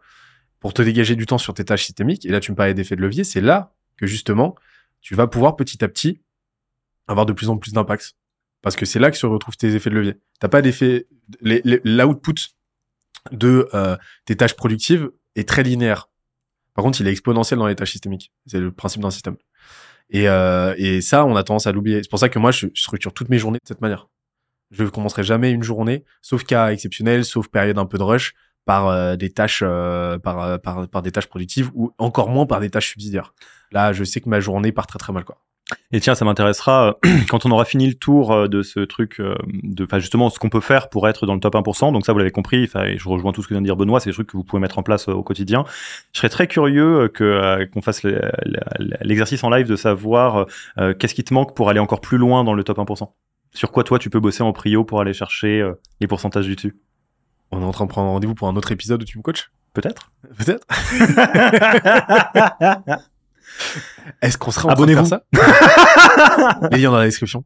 S1: pour te dégager du temps sur tes tâches systémiques. Et là, tu me parlais d'effet de levier, c'est là que justement, tu vas pouvoir petit à petit avoir de plus en plus d'impact. Parce que c'est là que se retrouvent tes effets de levier. T'as pas d'effet, l'output de euh, tes tâches productives est très linéaire. Par contre, il est exponentiel dans les tâches systémiques. C'est le principe d'un système. Et, euh, et ça, on a tendance à l'oublier. C'est pour ça que moi, je structure toutes mes journées de cette manière. Je ne commencerai jamais une journée, sauf cas exceptionnel, sauf période un peu de rush, par euh, des tâches, euh, par, par des tâches productives ou encore moins par des tâches subsidiaires. Là, je sais que ma journée part très très mal, quoi.
S2: Et tiens, ça m'intéressera euh, quand on aura fini le tour euh, de ce truc, euh, de, enfin justement ce qu'on peut faire pour être dans le top 1%. Donc ça, vous l'avez compris. Et je rejoins tout ce que vient de dire Benoît. C'est des trucs que vous pouvez mettre en place au quotidien. Je serais très curieux que qu'on fasse le- le- l'exercice en live de savoir euh, qu'est-ce qui te manque pour aller encore plus loin dans le top 1%. Sur quoi toi tu peux bosser en prio pour aller chercher euh, les pourcentages du dessus?
S1: On est en train de prendre rendez-vous pour un autre épisode où tu me coaches?
S2: Peut-être.
S1: Peut-être? Est-ce qu'on sera en train de faire ça Les liens dans la description.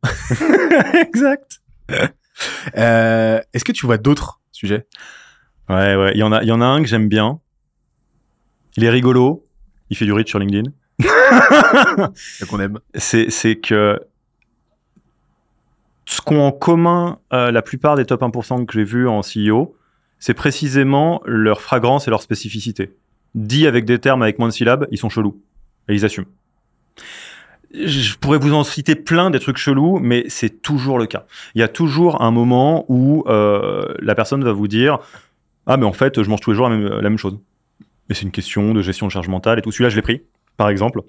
S2: exact.
S1: Euh, Est-ce que tu vois d'autres sujets?
S2: Ouais, ouais. Il y en a, il y en a un que j'aime bien. Il est rigolo. Il fait du reach sur LinkedIn.
S1: qu'on aime
S2: c'est c'est que ce qu'ont en commun euh, la plupart des top 1% que j'ai vus en CEO, c'est précisément leur fragrance et leur spécificité. Dit avec des termes avec moins de syllabes, ils sont chelous. Et ils assument. Je pourrais vous en citer plein des trucs chelous, mais c'est toujours le cas. Il y a toujours un moment où euh, la personne va vous dire Ah, mais en fait, je mange tous les jours la même, chose. Et c'est une question de gestion de charge mentale et tout. Celui-là, je l'ai pris, par exemple.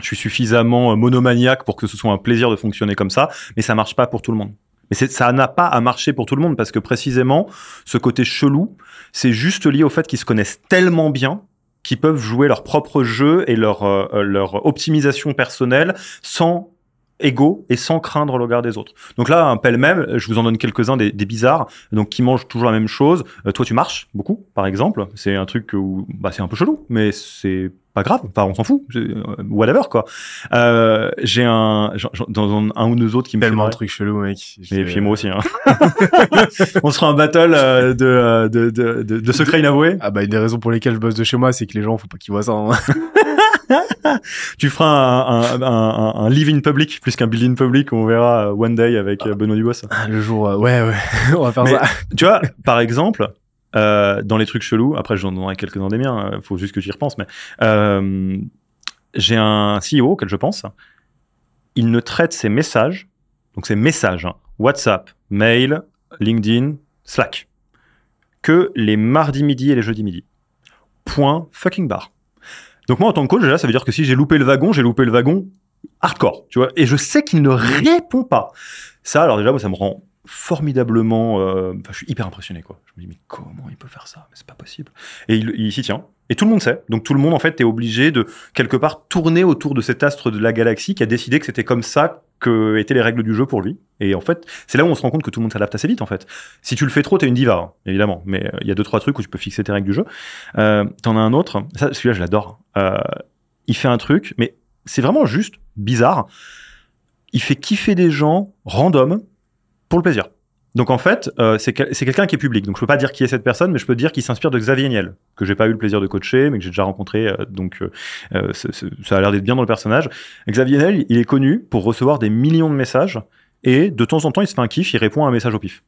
S2: Je suis suffisamment euh, monomaniaque pour que ce soit un plaisir de fonctionner comme ça, mais ça marche pas pour tout le monde. Mais ça n'a pas à marcher pour tout le monde parce que précisément, ce côté chelou, c'est juste lié au fait qu'ils se connaissent tellement bien qu'ils peuvent jouer leur propre jeu et leur, euh, euh, optimisation personnelle sans ego et sans craindre le regard des autres. Donc là, un pêle-mêle, je vous en donne quelques-uns des, des bizarres, donc qui mangent toujours la même chose. Euh, toi, tu marches beaucoup, par exemple. C'est un truc où bah, c'est un peu chelou, mais c'est pas grave. Enfin, on s'en fout. Euh, Whatever, quoi. Euh, j'ai un, dans un, un ou deux autres qui me
S1: Tellement de
S2: marrer.
S1: trucs chelous, mec.
S2: Et puis moi aussi. Hein. on sera un battle euh, de, euh, de, de, de, de secrets inavoués.
S1: Ah bah une des raisons pour lesquelles je bosse de chez moi, c'est que les gens, faut pas qu'ils voient ça. hein.
S2: Tu feras un, un, un, un live in public plus qu'un build in public. On verra one day avec Benoît Dubois.
S1: Le jour, ouais, ouais, on va faire
S2: Mais-
S1: ça.
S2: tu vois, par exemple, euh, dans les trucs chelous, après j'en donnerai quelques-uns des miens, euh, faut juste que j'y repense, mais euh, j'ai un CEO auquel je pense, il ne traite ses messages, donc ses messages, hein, WhatsApp, mail, LinkedIn, Slack, que les mardis midi et les jeudis midi. Point fucking bar. Donc moi en tant que coach, déjà, ça veut dire que si j'ai loupé le wagon, j'ai loupé le wagon hardcore, tu vois, et je sais qu'il ne répond pas. Ça, alors déjà, moi, ça me rend formidablement. euh, je suis hyper impressionné, quoi. Je me dis, mais comment il peut faire ça? Mais c'est pas possible. Et il, il s'y tient. Et tout le monde sait. Donc tout le monde, en fait, est obligé de quelque part tourner autour de cet astre de la galaxie qui a décidé que c'était comme ça que étaient les règles du jeu pour lui. Et en fait, c'est là où on se rend compte que tout le monde s'adapte assez vite, en fait. Si tu le fais trop, t'es une diva, hein, évidemment. Mais euh, il y a deux trois trucs où tu peux fixer tes règles du jeu. Euh, T'en as un autre. Celui-là, je l'adore. Euh, il fait un truc, mais c'est vraiment juste bizarre. Il fait kiffer des gens random pour le plaisir. Donc en fait, euh, c'est quel- c'est quelqu'un qui est public. Donc je peux pas dire qui est cette personne, mais je peux dire qu'il s'inspire de Xavier Niel, que j'ai pas eu le plaisir de coacher, mais que j'ai déjà rencontré. euh, donc euh, ça a l'air d'être bien dans le personnage. Xavier Niel, il est connu pour recevoir des millions de messages et de temps en temps, il se fait un kiff, il répond à un message au pif.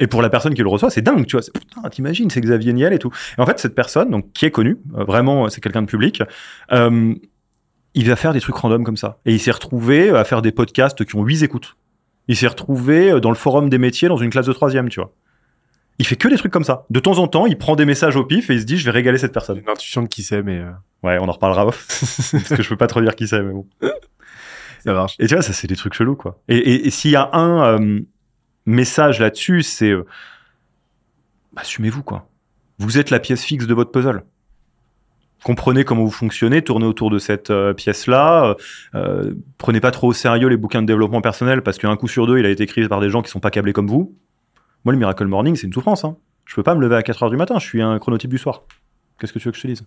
S2: Et pour la personne qui le reçoit, c'est dingue, tu vois. Putain, t'imagines, c'est Xavier Niel et tout. Et en fait, cette personne, donc qui est connue, vraiment, c'est quelqu'un de public. il va faire des trucs random comme ça. Et il s'est retrouvé à faire des podcasts qui ont 8 écoutes. Il s'est retrouvé dans le forum des métiers dans une classe de troisième, tu vois. Il fait que des trucs comme ça. De temps en temps, il prend des messages au pif et il se dit, je vais régaler cette personne.
S1: Une intuition de qui c'est, mais euh,
S2: Ouais, on en reparlera off. parce que je peux pas trop dire qui c'est, mais bon.
S1: ça marche.
S2: Et tu vois, ça, c'est des trucs chelous, quoi. Et, et- et s'il y a un euh, message là-dessus, c'est euh, assumez-vous, quoi. Vous êtes la pièce fixe de votre puzzle. Comprenez comment vous fonctionnez, tournez autour de cette euh, pièce-là. Euh, prenez pas trop au sérieux les bouquins de développement personnel parce qu'un coup sur deux, il a été écrit par des gens qui sont pas câblés comme vous. Moi, le Miracle Morning, c'est une souffrance. Hein. Je peux pas me lever à 4 heures du matin. Je suis un chronotype du soir. Qu'est-ce que tu veux que je te dise?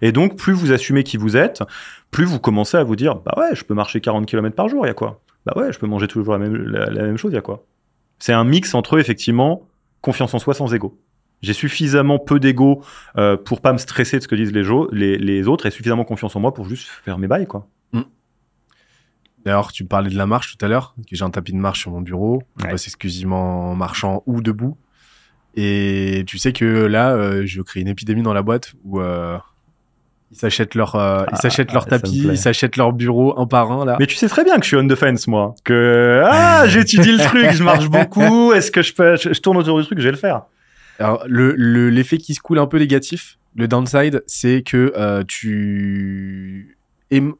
S2: Et donc, plus vous assumez qui vous êtes, plus vous commencez à vous dire, bah ouais, je peux marcher 40 km par jour, il y a quoi? Bah ouais, je peux manger toujours la même, la, la même chose, il y a quoi? C'est un mix entre, effectivement, confiance en soi sans ego. J'ai suffisamment peu d'ego euh, pour pas me stresser de ce que disent les, jo- les, les autres et suffisamment confiance en moi pour juste faire mes bails, quoi.
S1: D'ailleurs, tu parlais de la marche tout à l'heure, j'ai un tapis de marche sur mon bureau. Je
S2: Ouais.
S1: bosse exclusivement en marchant ou debout. Et tu sais que là, euh, je crée une épidémie dans la boîte où euh, ils s'achètent leur, euh, ils
S2: Ah,
S1: leur tapis, ils s'achètent leur bureau un par un là.
S2: Mais tu sais très bien que je suis on defense, moi. Que, ah, j'étudie le truc, je marche beaucoup, est-ce que je peux, je, je tourne autour du truc, je vais le faire.
S1: Alors, le, le- l'effet qui se coule un peu négatif, le downside, c'est que euh, tu aimes.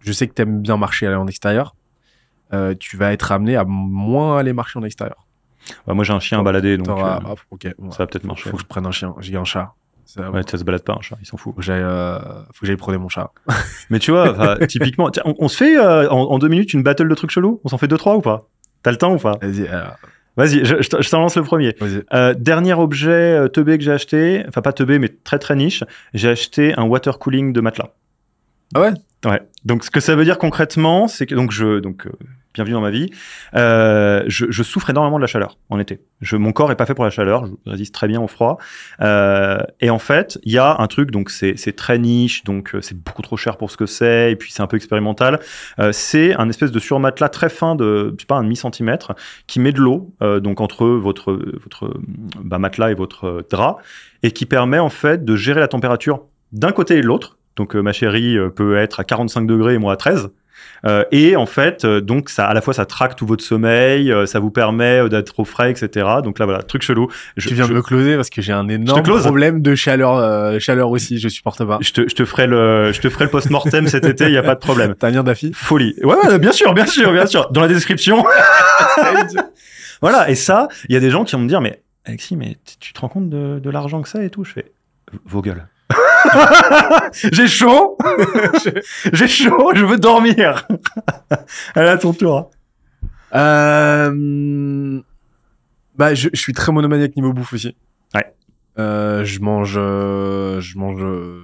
S1: Je sais que tu aimes bien marcher en extérieur. Euh, tu vas être amené à moins aller marcher en extérieur.
S2: Bah, moi, j'ai un chien à balader, donc euh,
S1: hop, ok, ouais.
S2: ça va peut-être marcher.
S1: faut que je prenne un chien. J'ai un chat. Ça,
S2: Ouais, ça se balade pas, un chat, ils s'en foutent.
S1: Faut que j'aille, euh, faut que j'aille prôner mon chat.
S2: Mais tu vois, typiquement, on, on se fait euh, en, en deux minutes une battle de trucs chelous? On s'en fait deux, trois ou pas? T'as le temps ou pas?
S1: Vas-y, alors,
S2: Vas-y, je, je t'en- lance le premier. Euh, dernier objet euh, teubé que j'ai acheté, enfin pas teubé, mais très très niche, j'ai acheté un water cooling de matelas.
S1: Ah ouais?
S2: Ouais. Donc ce que ça veut dire concrètement, c'est que donc je donc euh, bienvenue dans ma vie. Euh, je, je souffre énormément de la chaleur en été. Je, mon corps est pas fait pour la chaleur. Je résiste très bien au froid. Euh, et en fait, il y a un truc donc c'est très niche, donc euh, c'est beaucoup trop cher pour ce que c'est. Et puis c'est un peu expérimental. Euh, c'est un espèce de surmatelas très fin de je sais pas un demi centimètre qui met de l'eau euh, donc entre votre votre bah, matelas et votre drap et qui permet en fait de gérer la température d'un côté et de l'autre. Donc euh, ma chérie peut être à 45 degrés et moi à 13. Euh, et en fait, euh, donc ça, à la fois ça traque tout votre sommeil, euh, ça vous permet d'être au frais, etc. Donc là voilà, truc chelou. Je,
S1: tu viens
S2: je,
S1: de me closer parce que j'ai un énorme problème de chaleur, chaleur aussi. Je supporte pas.
S2: je te, je te ferai le, je te ferai le post-mortem cet été, il y a pas de problème.
S1: T'as un lien d'affi
S2: Folie. Ouais, ouais, bien sûr, bien sûr, bien sûr. Dans la description. voilà. Et ça, il y a des gens qui vont me dire, mais Alexis, mais tu- tu te rends compte de, de l'argent que ça et tout? Je fais, vos gueules. J'ai chaud. J'ai chaud. Je veux dormir. Allez, à ton tour.
S1: Euh... Bah, je, je suis très monomaniaque niveau bouffe aussi.
S2: Ouais.
S1: Euh, je mange, euh, je mange euh,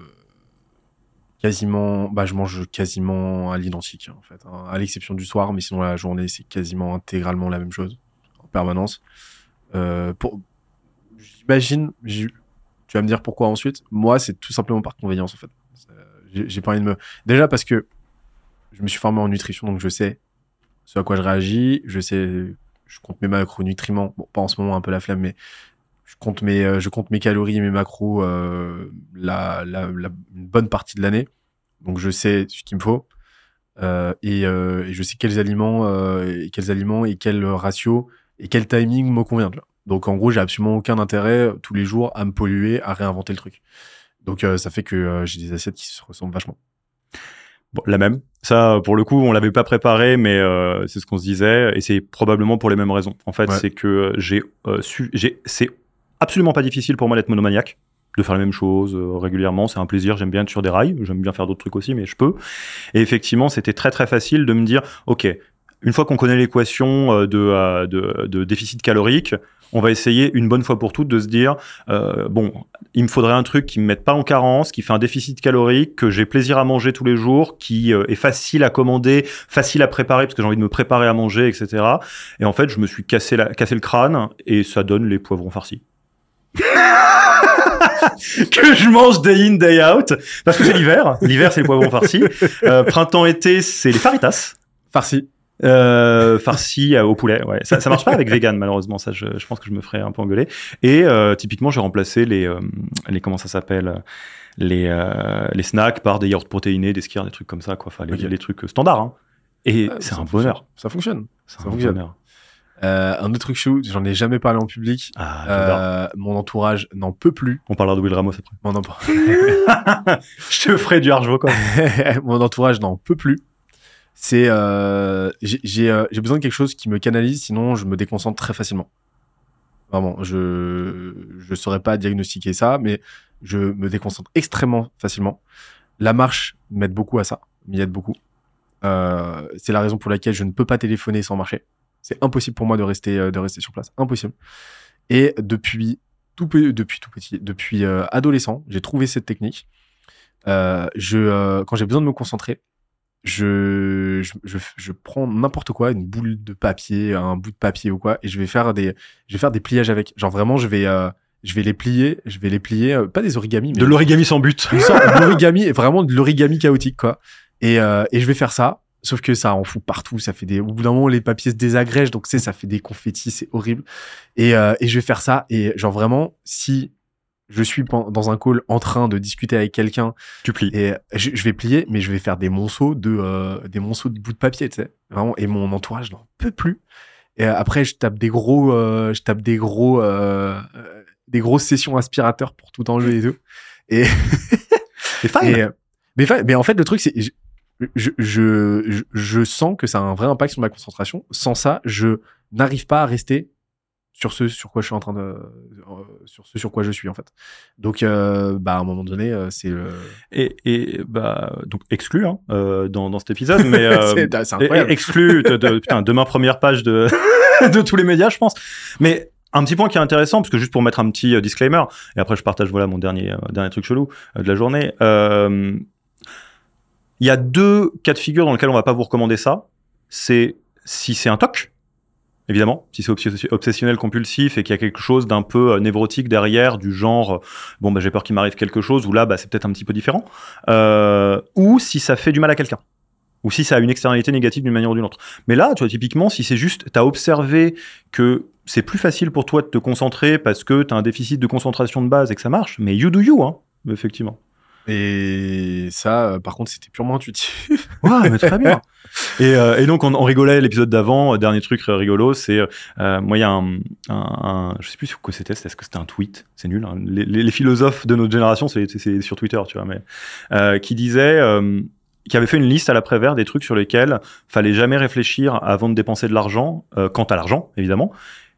S1: quasiment, bah, je mange quasiment à l'identique en fait, hein, à l'exception du soir, mais sinon la journée c'est quasiment intégralement la même chose en permanence. Euh, pour, j'imagine, tu vas me dire pourquoi ensuite. Moi, c'est tout simplement par convenience en fait. C'est- J'ai pas envie de me, déjà parce que je me suis formé en nutrition, donc je sais ce à quoi je réagis, je sais, je compte mes macronutriments, bon, pas en ce moment, un peu la flemme, mais je compte mes, euh, je compte mes calories mes macros euh, la, la, une bonne partie de l'année. Donc je sais ce qu'il me faut. Euh, et, euh, je sais quels aliments, euh, et quels aliments et quel ratio et quel timing me convient. tu vois. Donc en gros, j'ai absolument aucun intérêt euh, tous les jours à me polluer, à réinventer le truc. Donc euh, ça fait que euh, j'ai des assiettes qui se ressemblent vachement.
S2: Bon, la même. Ça, pour le coup, on l'avait pas préparé, mais euh, c'est ce qu'on se disait, et c'est probablement pour les mêmes raisons. En fait,
S1: Ouais.
S2: c'est que j'ai su, j'ai, c'est absolument pas difficile pour moi d'être monomaniaque, de faire la même chose régulièrement. C'est un plaisir. J'aime bien être sur des rails. J'aime bien faire d'autres trucs aussi, mais je peux. Et effectivement, c'était très très facile de me dire, ok, une fois qu'on connaît l'équation euh, de, euh, de, de déficit calorique, on va essayer une bonne fois pour toutes de se dire, euh, bon, il me faudrait un truc qui me mette pas en carence, qui fait un déficit calorique, que j'ai plaisir à manger tous les jours, qui euh, est facile à commander, facile à préparer, parce que j'ai envie de me préparer à manger, etc. Et en fait, je me suis cassé, la, cassé le crâne, et ça donne les poivrons farcis. que je mange day in, day out, parce que c'est l'hiver. L'hiver, c'est les poivrons farcis. Euh, Printemps-été, c'est les faritas.
S1: Farci.
S2: Euh, farci euh, au poulet, ouais. Ça, ça marche pas avec vegan malheureusement, ça je, je pense que je me ferais un peu engueuler. Et euh, typiquement, j'ai remplacé les, euh, les comment ça s'appelle, les, euh, les snacks par des yaourts protéinés, des skiers, des trucs comme ça, quoi. Enfin, les,
S1: Ok.
S2: les trucs standards. Hein. Et
S1: Ah,
S2: c'est un bonheur.
S1: Ça fonctionne.
S2: C'est
S1: Ça
S2: un
S1: fonctionne.
S2: bonheur.
S1: Euh, un autre truc chou, j'en ai jamais parlé en public.
S2: Ah.
S1: Euh, mon entourage n'en peut plus.
S2: On parlera de Will Ramos après.
S1: Mon,
S2: je te ferai du Arjo, quoi.
S1: mon entourage n'en peut plus. C'est euh, j'ai euh, besoin de quelque chose qui me canalise, sinon je me déconcentre très facilement. Vraiment, je je saurais pas diagnostiquer ça, mais je me déconcentre extrêmement facilement. La marche m'aide beaucoup à ça, m'y aide beaucoup. Euh, c'est la raison pour laquelle je ne peux pas téléphoner sans marcher. C'est impossible pour moi de rester euh, de rester sur place, impossible. Et depuis tout depuis tout petit, depuis euh, adolescent, j'ai trouvé cette technique. Euh, je quand j'ai besoin de me concentrer, je, je, je, je prends n'importe quoi, une boule de papier, un bout de papier ou quoi, et je vais faire des, je vais faire des pliages avec. Genre vraiment, je vais, euh, je vais les plier, je vais les plier, euh, pas des origamis, mais
S2: De l'origami sans but.
S1: une sorte d'origami, vraiment de l'origami chaotique, quoi. Et, euh, et je vais faire ça. Sauf que ça en fout partout, ça fait des. Au bout d'un moment, les papiers se désagrègent, donc sais, ça fait des confettis, c'est horrible. Et, euh, et je vais faire ça. Et genre vraiment, si je suis dans un call en train de discuter avec quelqu'un
S2: Tu plies.
S1: et je, je vais plier, mais je vais faire des monceaux de euh, des monceaux de bouts de papier, tu sais. Vraiment. Et mon entourage n'en peut plus. Et euh, après, je tape des gros, euh, je tape des gros, euh, euh, des grosses sessions aspirateurs pour tout enlever et tout. Et,
S2: C'est fine.
S1: et euh, mais, fa- mais en fait, le truc, c'est je, je- je sens que ça a un vrai impact sur ma concentration. Sans ça, je n'arrive pas à rester sur ce sur quoi je suis en train de euh, sur ce sur quoi je suis en fait. Donc, euh, bah, à un moment donné, euh, c'est le
S2: Et, et bah donc exclu hein, euh, dans, dans cet épisode, mais euh,
S1: c'est incroyable.
S2: exclu de, de- putain, demain première page de de tous les médias, je pense. Mais un petit point qui est intéressant, parce que juste pour mettre un petit disclaimer, et après je partage voilà mon dernier dernier truc chelou de la journée. Il y a deux cas de figure dans lesquels on va pas vous recommander ça. C'est si c'est un TOC, évidemment, si c'est obsessi- obsessionnel compulsif et qu'il y a quelque chose d'un peu euh, névrotique derrière, du genre euh, bon bah j'ai peur qu'il m'arrive quelque chose, ou là bah c'est peut-être un petit peu différent, euh, ou si ça fait du mal à quelqu'un ou si ça a une externalité négative d'une manière ou d'une autre. Mais là, tu vois, typiquement, si c'est juste, tu as observé que c'est plus facile pour toi de te concentrer parce que tu as un déficit de concentration de base et que ça marche, mais you do you, hein, effectivement.
S1: Et ça, euh, par contre, c'était purement intuitif.
S2: Ouais, mais très bien. Et, euh, et donc, on, on rigolait l'épisode d'avant. euh, Dernier truc rigolo, c'est euh, moi, il y a un, un, un- je sais plus quoi c'était. Est-ce que c'était un tweet? C'est nul. hein. Les, les- les philosophes de notre génération, c'est sur Twitter, tu vois, mais euh, qui disait, euh, qui avait fait une liste à l'après-vert des trucs sur lesquels fallait jamais réfléchir avant de dépenser de l'argent, euh, quant à l'argent, évidemment.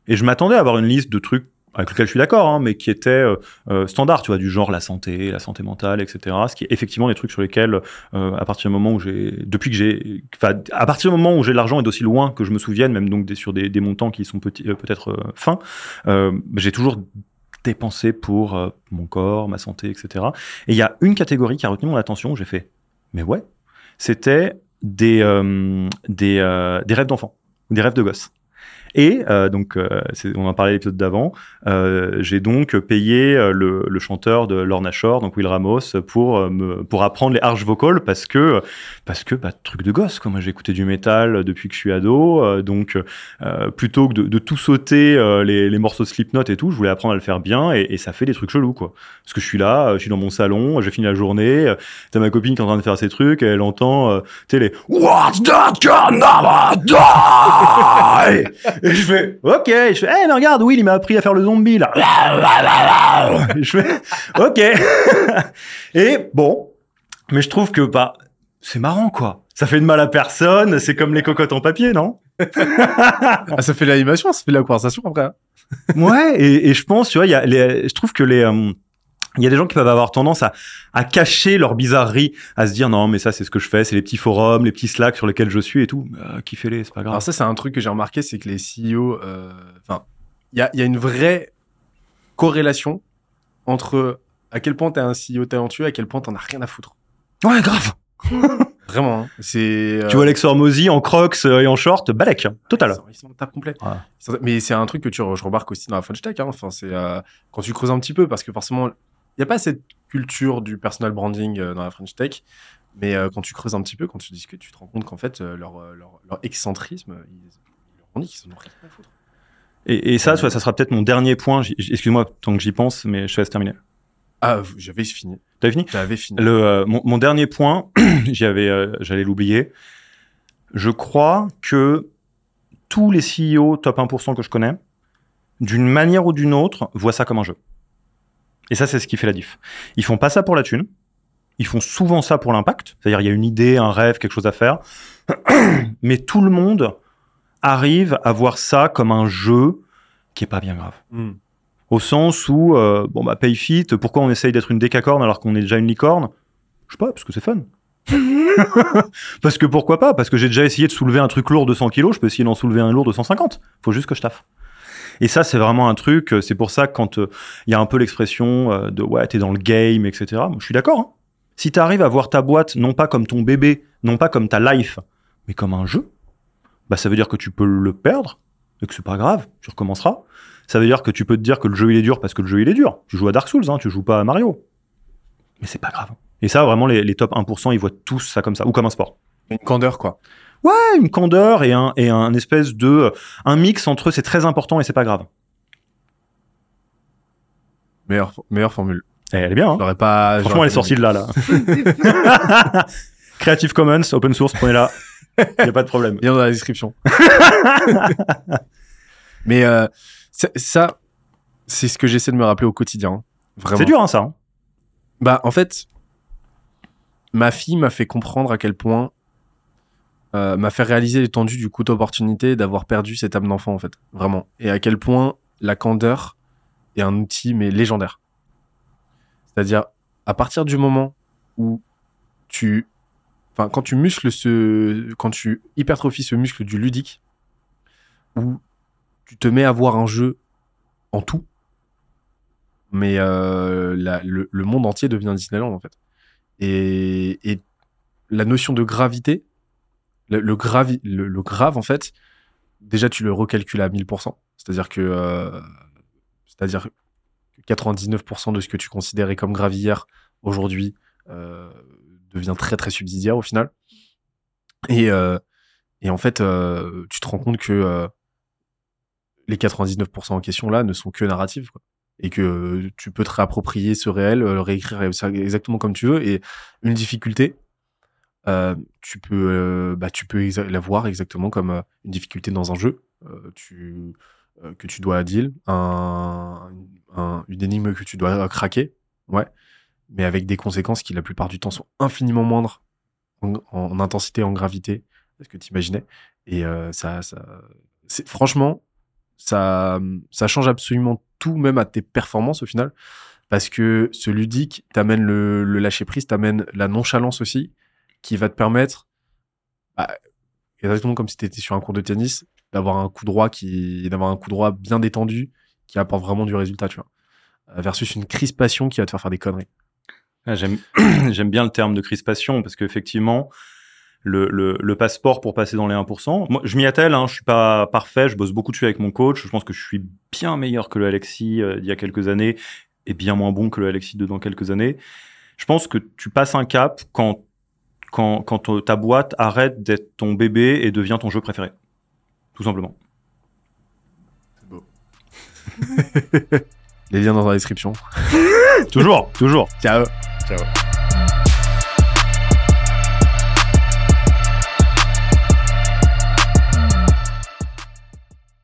S2: Et je m'attendais à avoir une liste de trucs avec lesquels je suis d'accord, hein, mais qui étaient euh, euh, standards, tu vois, du genre la santé, la santé mentale, etc. Ce qui est effectivement des trucs sur lesquels, euh, à partir du moment où j'ai, depuis que j'ai, enfin, à partir du moment où j'ai de l'argent et d'aussi loin que je me souvienne, même donc sur des, montants qui sont petits, euh, peut-être euh, fins, j'ai toujours dépensé pour mon corps, ma santé, etc. Et il y a une catégorie qui a retenu mon attention, j'ai fait, mais ouais, c'était des, des, des rêves d'enfants, des rêves de gosses. Et euh, donc, euh, on en parlait l'épisode d'avant, euh, j'ai donc payé euh, le, le chanteur de Lorna Shore, donc Will Ramos, pour, euh, me, pour apprendre les arches vocales parce que, parce que bah, truc de gosse, quoi. Moi, j'ai écouté du métal depuis que je suis ado, euh, donc euh, plutôt que de, de tout sauter euh, les, les morceaux de Slipknot et tout, je voulais apprendre à le faire bien et, et ça fait des trucs chelous, quoi. Parce que je suis là, euh, je suis dans mon salon, j'ai fini la journée, euh, t'as ma copine qui est en train de faire ses trucs, elle entend, euh, tu sais, les What's that gonna die? Et je fais, ok, je fais, eh, mais regarde, Will, il m'a appris à faire le zombie, là. Et je fais, ok. Et bon, mais je trouve que, bah, c'est marrant, quoi. Ça fait de mal à personne, c'est comme les cocottes en papier, non?
S1: Ah, ça fait l'animation, ça fait la conversation après. hein.
S2: Ouais, et, et je pense, tu vois, il y a les, je trouve que les, euh, il y a des gens qui peuvent avoir tendance à, à cacher leur bizarrerie, à se dire non, mais ça, c'est ce que je fais, c'est les petits forums, les petits slacks sur lesquels je suis et tout. Euh, Kiffez-les, c'est pas grave.
S1: Alors ça, c'est un truc que j'ai remarqué, c'est que les CEO, euh, enfin, il y a, il y a une vraie corrélation entre à quel point t'es un CEO talentueux, à quel point t'en as rien à foutre.
S2: Ouais, grave.
S1: Vraiment, hein. c'est.
S2: Tu vois Alex Hormozy en crocs euh, et en short, balèque, total.
S1: Ils sont, ils sont en tape complet.
S2: Ouais.
S1: Mais c'est un truc que tu, re- je remarque aussi dans la French Tech. Hein. Enfin, c'est euh, quand tu creuses un petit peu, parce que forcément, n'y a pas cette culture du personal branding euh, dans la French Tech. Mais euh, quand tu creuses un petit peu, quand tu discutes, tu te rends compte qu'en fait, euh, leur, leur, leur excentrisme, ils, ils leur ont dit qu'ils en ont rien à foutre.
S2: Et, et ça, vois, ça sera peut-être mon dernier point. Excuse-moi tant que j'y pense, mais je te laisse terminer.
S1: Ah, j'avais fini.
S2: T'avais fini
S1: J'avais fini.
S2: Le, euh, mon, mon dernier point, j'y avais, euh, j'allais l'oublier. Je crois que tous les CEO top 1% que je connais, d'une manière ou d'une autre, voient ça comme un jeu. Et ça, c'est ce qui fait la diff. Ils font pas ça pour la thune. Ils font souvent ça pour l'impact. C'est-à-dire, il y a une idée, un rêve, quelque chose à faire. Mais tout le monde arrive à voir ça comme un jeu qui est pas bien grave.
S1: Hmm.
S2: Au sens où, euh, bon, bah, Payfit, pourquoi on essaye d'être une décacorne alors qu'on est déjà une licorne? Je sais pas, parce que c'est fun. parce que pourquoi pas? Parce que j'ai déjà essayé de soulever un truc lourd de 100 kilos, je peux essayer d'en soulever un lourd de 150. Faut juste que je taffe. Et ça, c'est vraiment un truc, euh, c'est pour ça que quand il y a un peu l'expression euh, de ouais, t'es dans le game, etc., moi, je suis d'accord. Hein. Si t'arrives à voir ta boîte, non pas comme ton bébé, non pas comme ta life, mais comme un jeu, bah ça veut dire que tu peux le perdre, et que c'est pas grave, tu recommenceras. Ça veut dire que tu peux te dire que le jeu il est dur parce que le jeu il est dur. Tu joues à Dark Souls, hein, tu joues pas à Mario. Mais c'est pas grave. Et ça, vraiment, les, les top 1%, ils voient tous ça comme ça, ou comme un sport.
S1: Une candeur, quoi.
S2: Ouais, une candeur et un, et un espèce de. Un mix entre eux, c'est très important et c'est pas grave.
S1: Meilleure, meilleure formule.
S2: Et elle est bien, hein.
S1: J'aurais pas.
S2: Franchement, elle est sortie de là, là. Creative Commons, open source, prenez-la. Il a pas de problème.
S1: Lien dans la description. Mais euh, ça, c'est ce que j'essaie de me rappeler au quotidien. Vraiment.
S2: C'est dur, hein, ça. hein.
S1: Bah, en fait, ma fille m'a fait comprendre à quel point. Euh, m'a fait réaliser l'étendue du coup d'opportunité d'avoir perdu cette âme d'enfant, en fait. Vraiment. Et à quel point la candeur est un outil, mais légendaire. C'est-à-dire, à partir du moment où tu. Enfin, quand tu muscles ce. Quand tu hypertrophies ce muscle du ludique, où tu te mets à voir un jeu en tout, mais euh, le, le monde entier devient Disneyland en fait. Et, et la notion de gravité, le, gravi- le, grave en fait, déjà tu le recalcules à 1000%. C'est-à-dire que, euh, c'est-à-dire que 99% de ce que tu considérais comme grave hier, aujourd'hui, euh, devient très très subsidiaire au final. Et, euh, en fait, euh, tu te rends compte que euh, les 99% en question là ne sont que narratives. Et que euh, tu peux te réapproprier ce réel, euh, le réécrire exactement comme tu veux. Et une difficulté, euh, tu peux, euh, bah, tu peux la voir exactement comme euh, une difficulté dans un jeu. Euh, euh, que tu dois deal, un, un- une énigme que tu dois craquer, ouais, mais avec des conséquences qui la plupart du temps sont infiniment moindres en, en intensité, en gravité, ce que tu imaginais. Et euh, ça, ça, franchement, ça, ça change absolument tout, même à tes performances au final, parce que ce ludique t'amène le, le lâcher prise, t'amène la nonchalance aussi, qui va te permettre, bah, exactement comme si tu étais sur un cours de tennis, d'avoir un coup droit qui, d'avoir un coup droit bien détendu, qui apporte vraiment du résultat, tu vois, Euh, versus une crispation qui va te faire faire des conneries.
S2: Ah, J'aime bien le terme de crispation parce qu'effectivement, le, le, le passeport pour passer dans les 1%, moi, je m'y attelle, hein, je suis pas parfait, je bosse beaucoup dessus avec mon coach, je pense que je suis bien meilleur que le Alexis euh, d'il y a quelques années et bien moins bon que le Alexis de dans quelques années. Je pense que tu passes un cap quand, quand, ta boîte arrête d'être ton bébé et devient ton jeu préféré. Tout simplement.
S1: Les liens dans la description.
S2: toujours, toujours.
S1: Ciao.
S2: Ciao.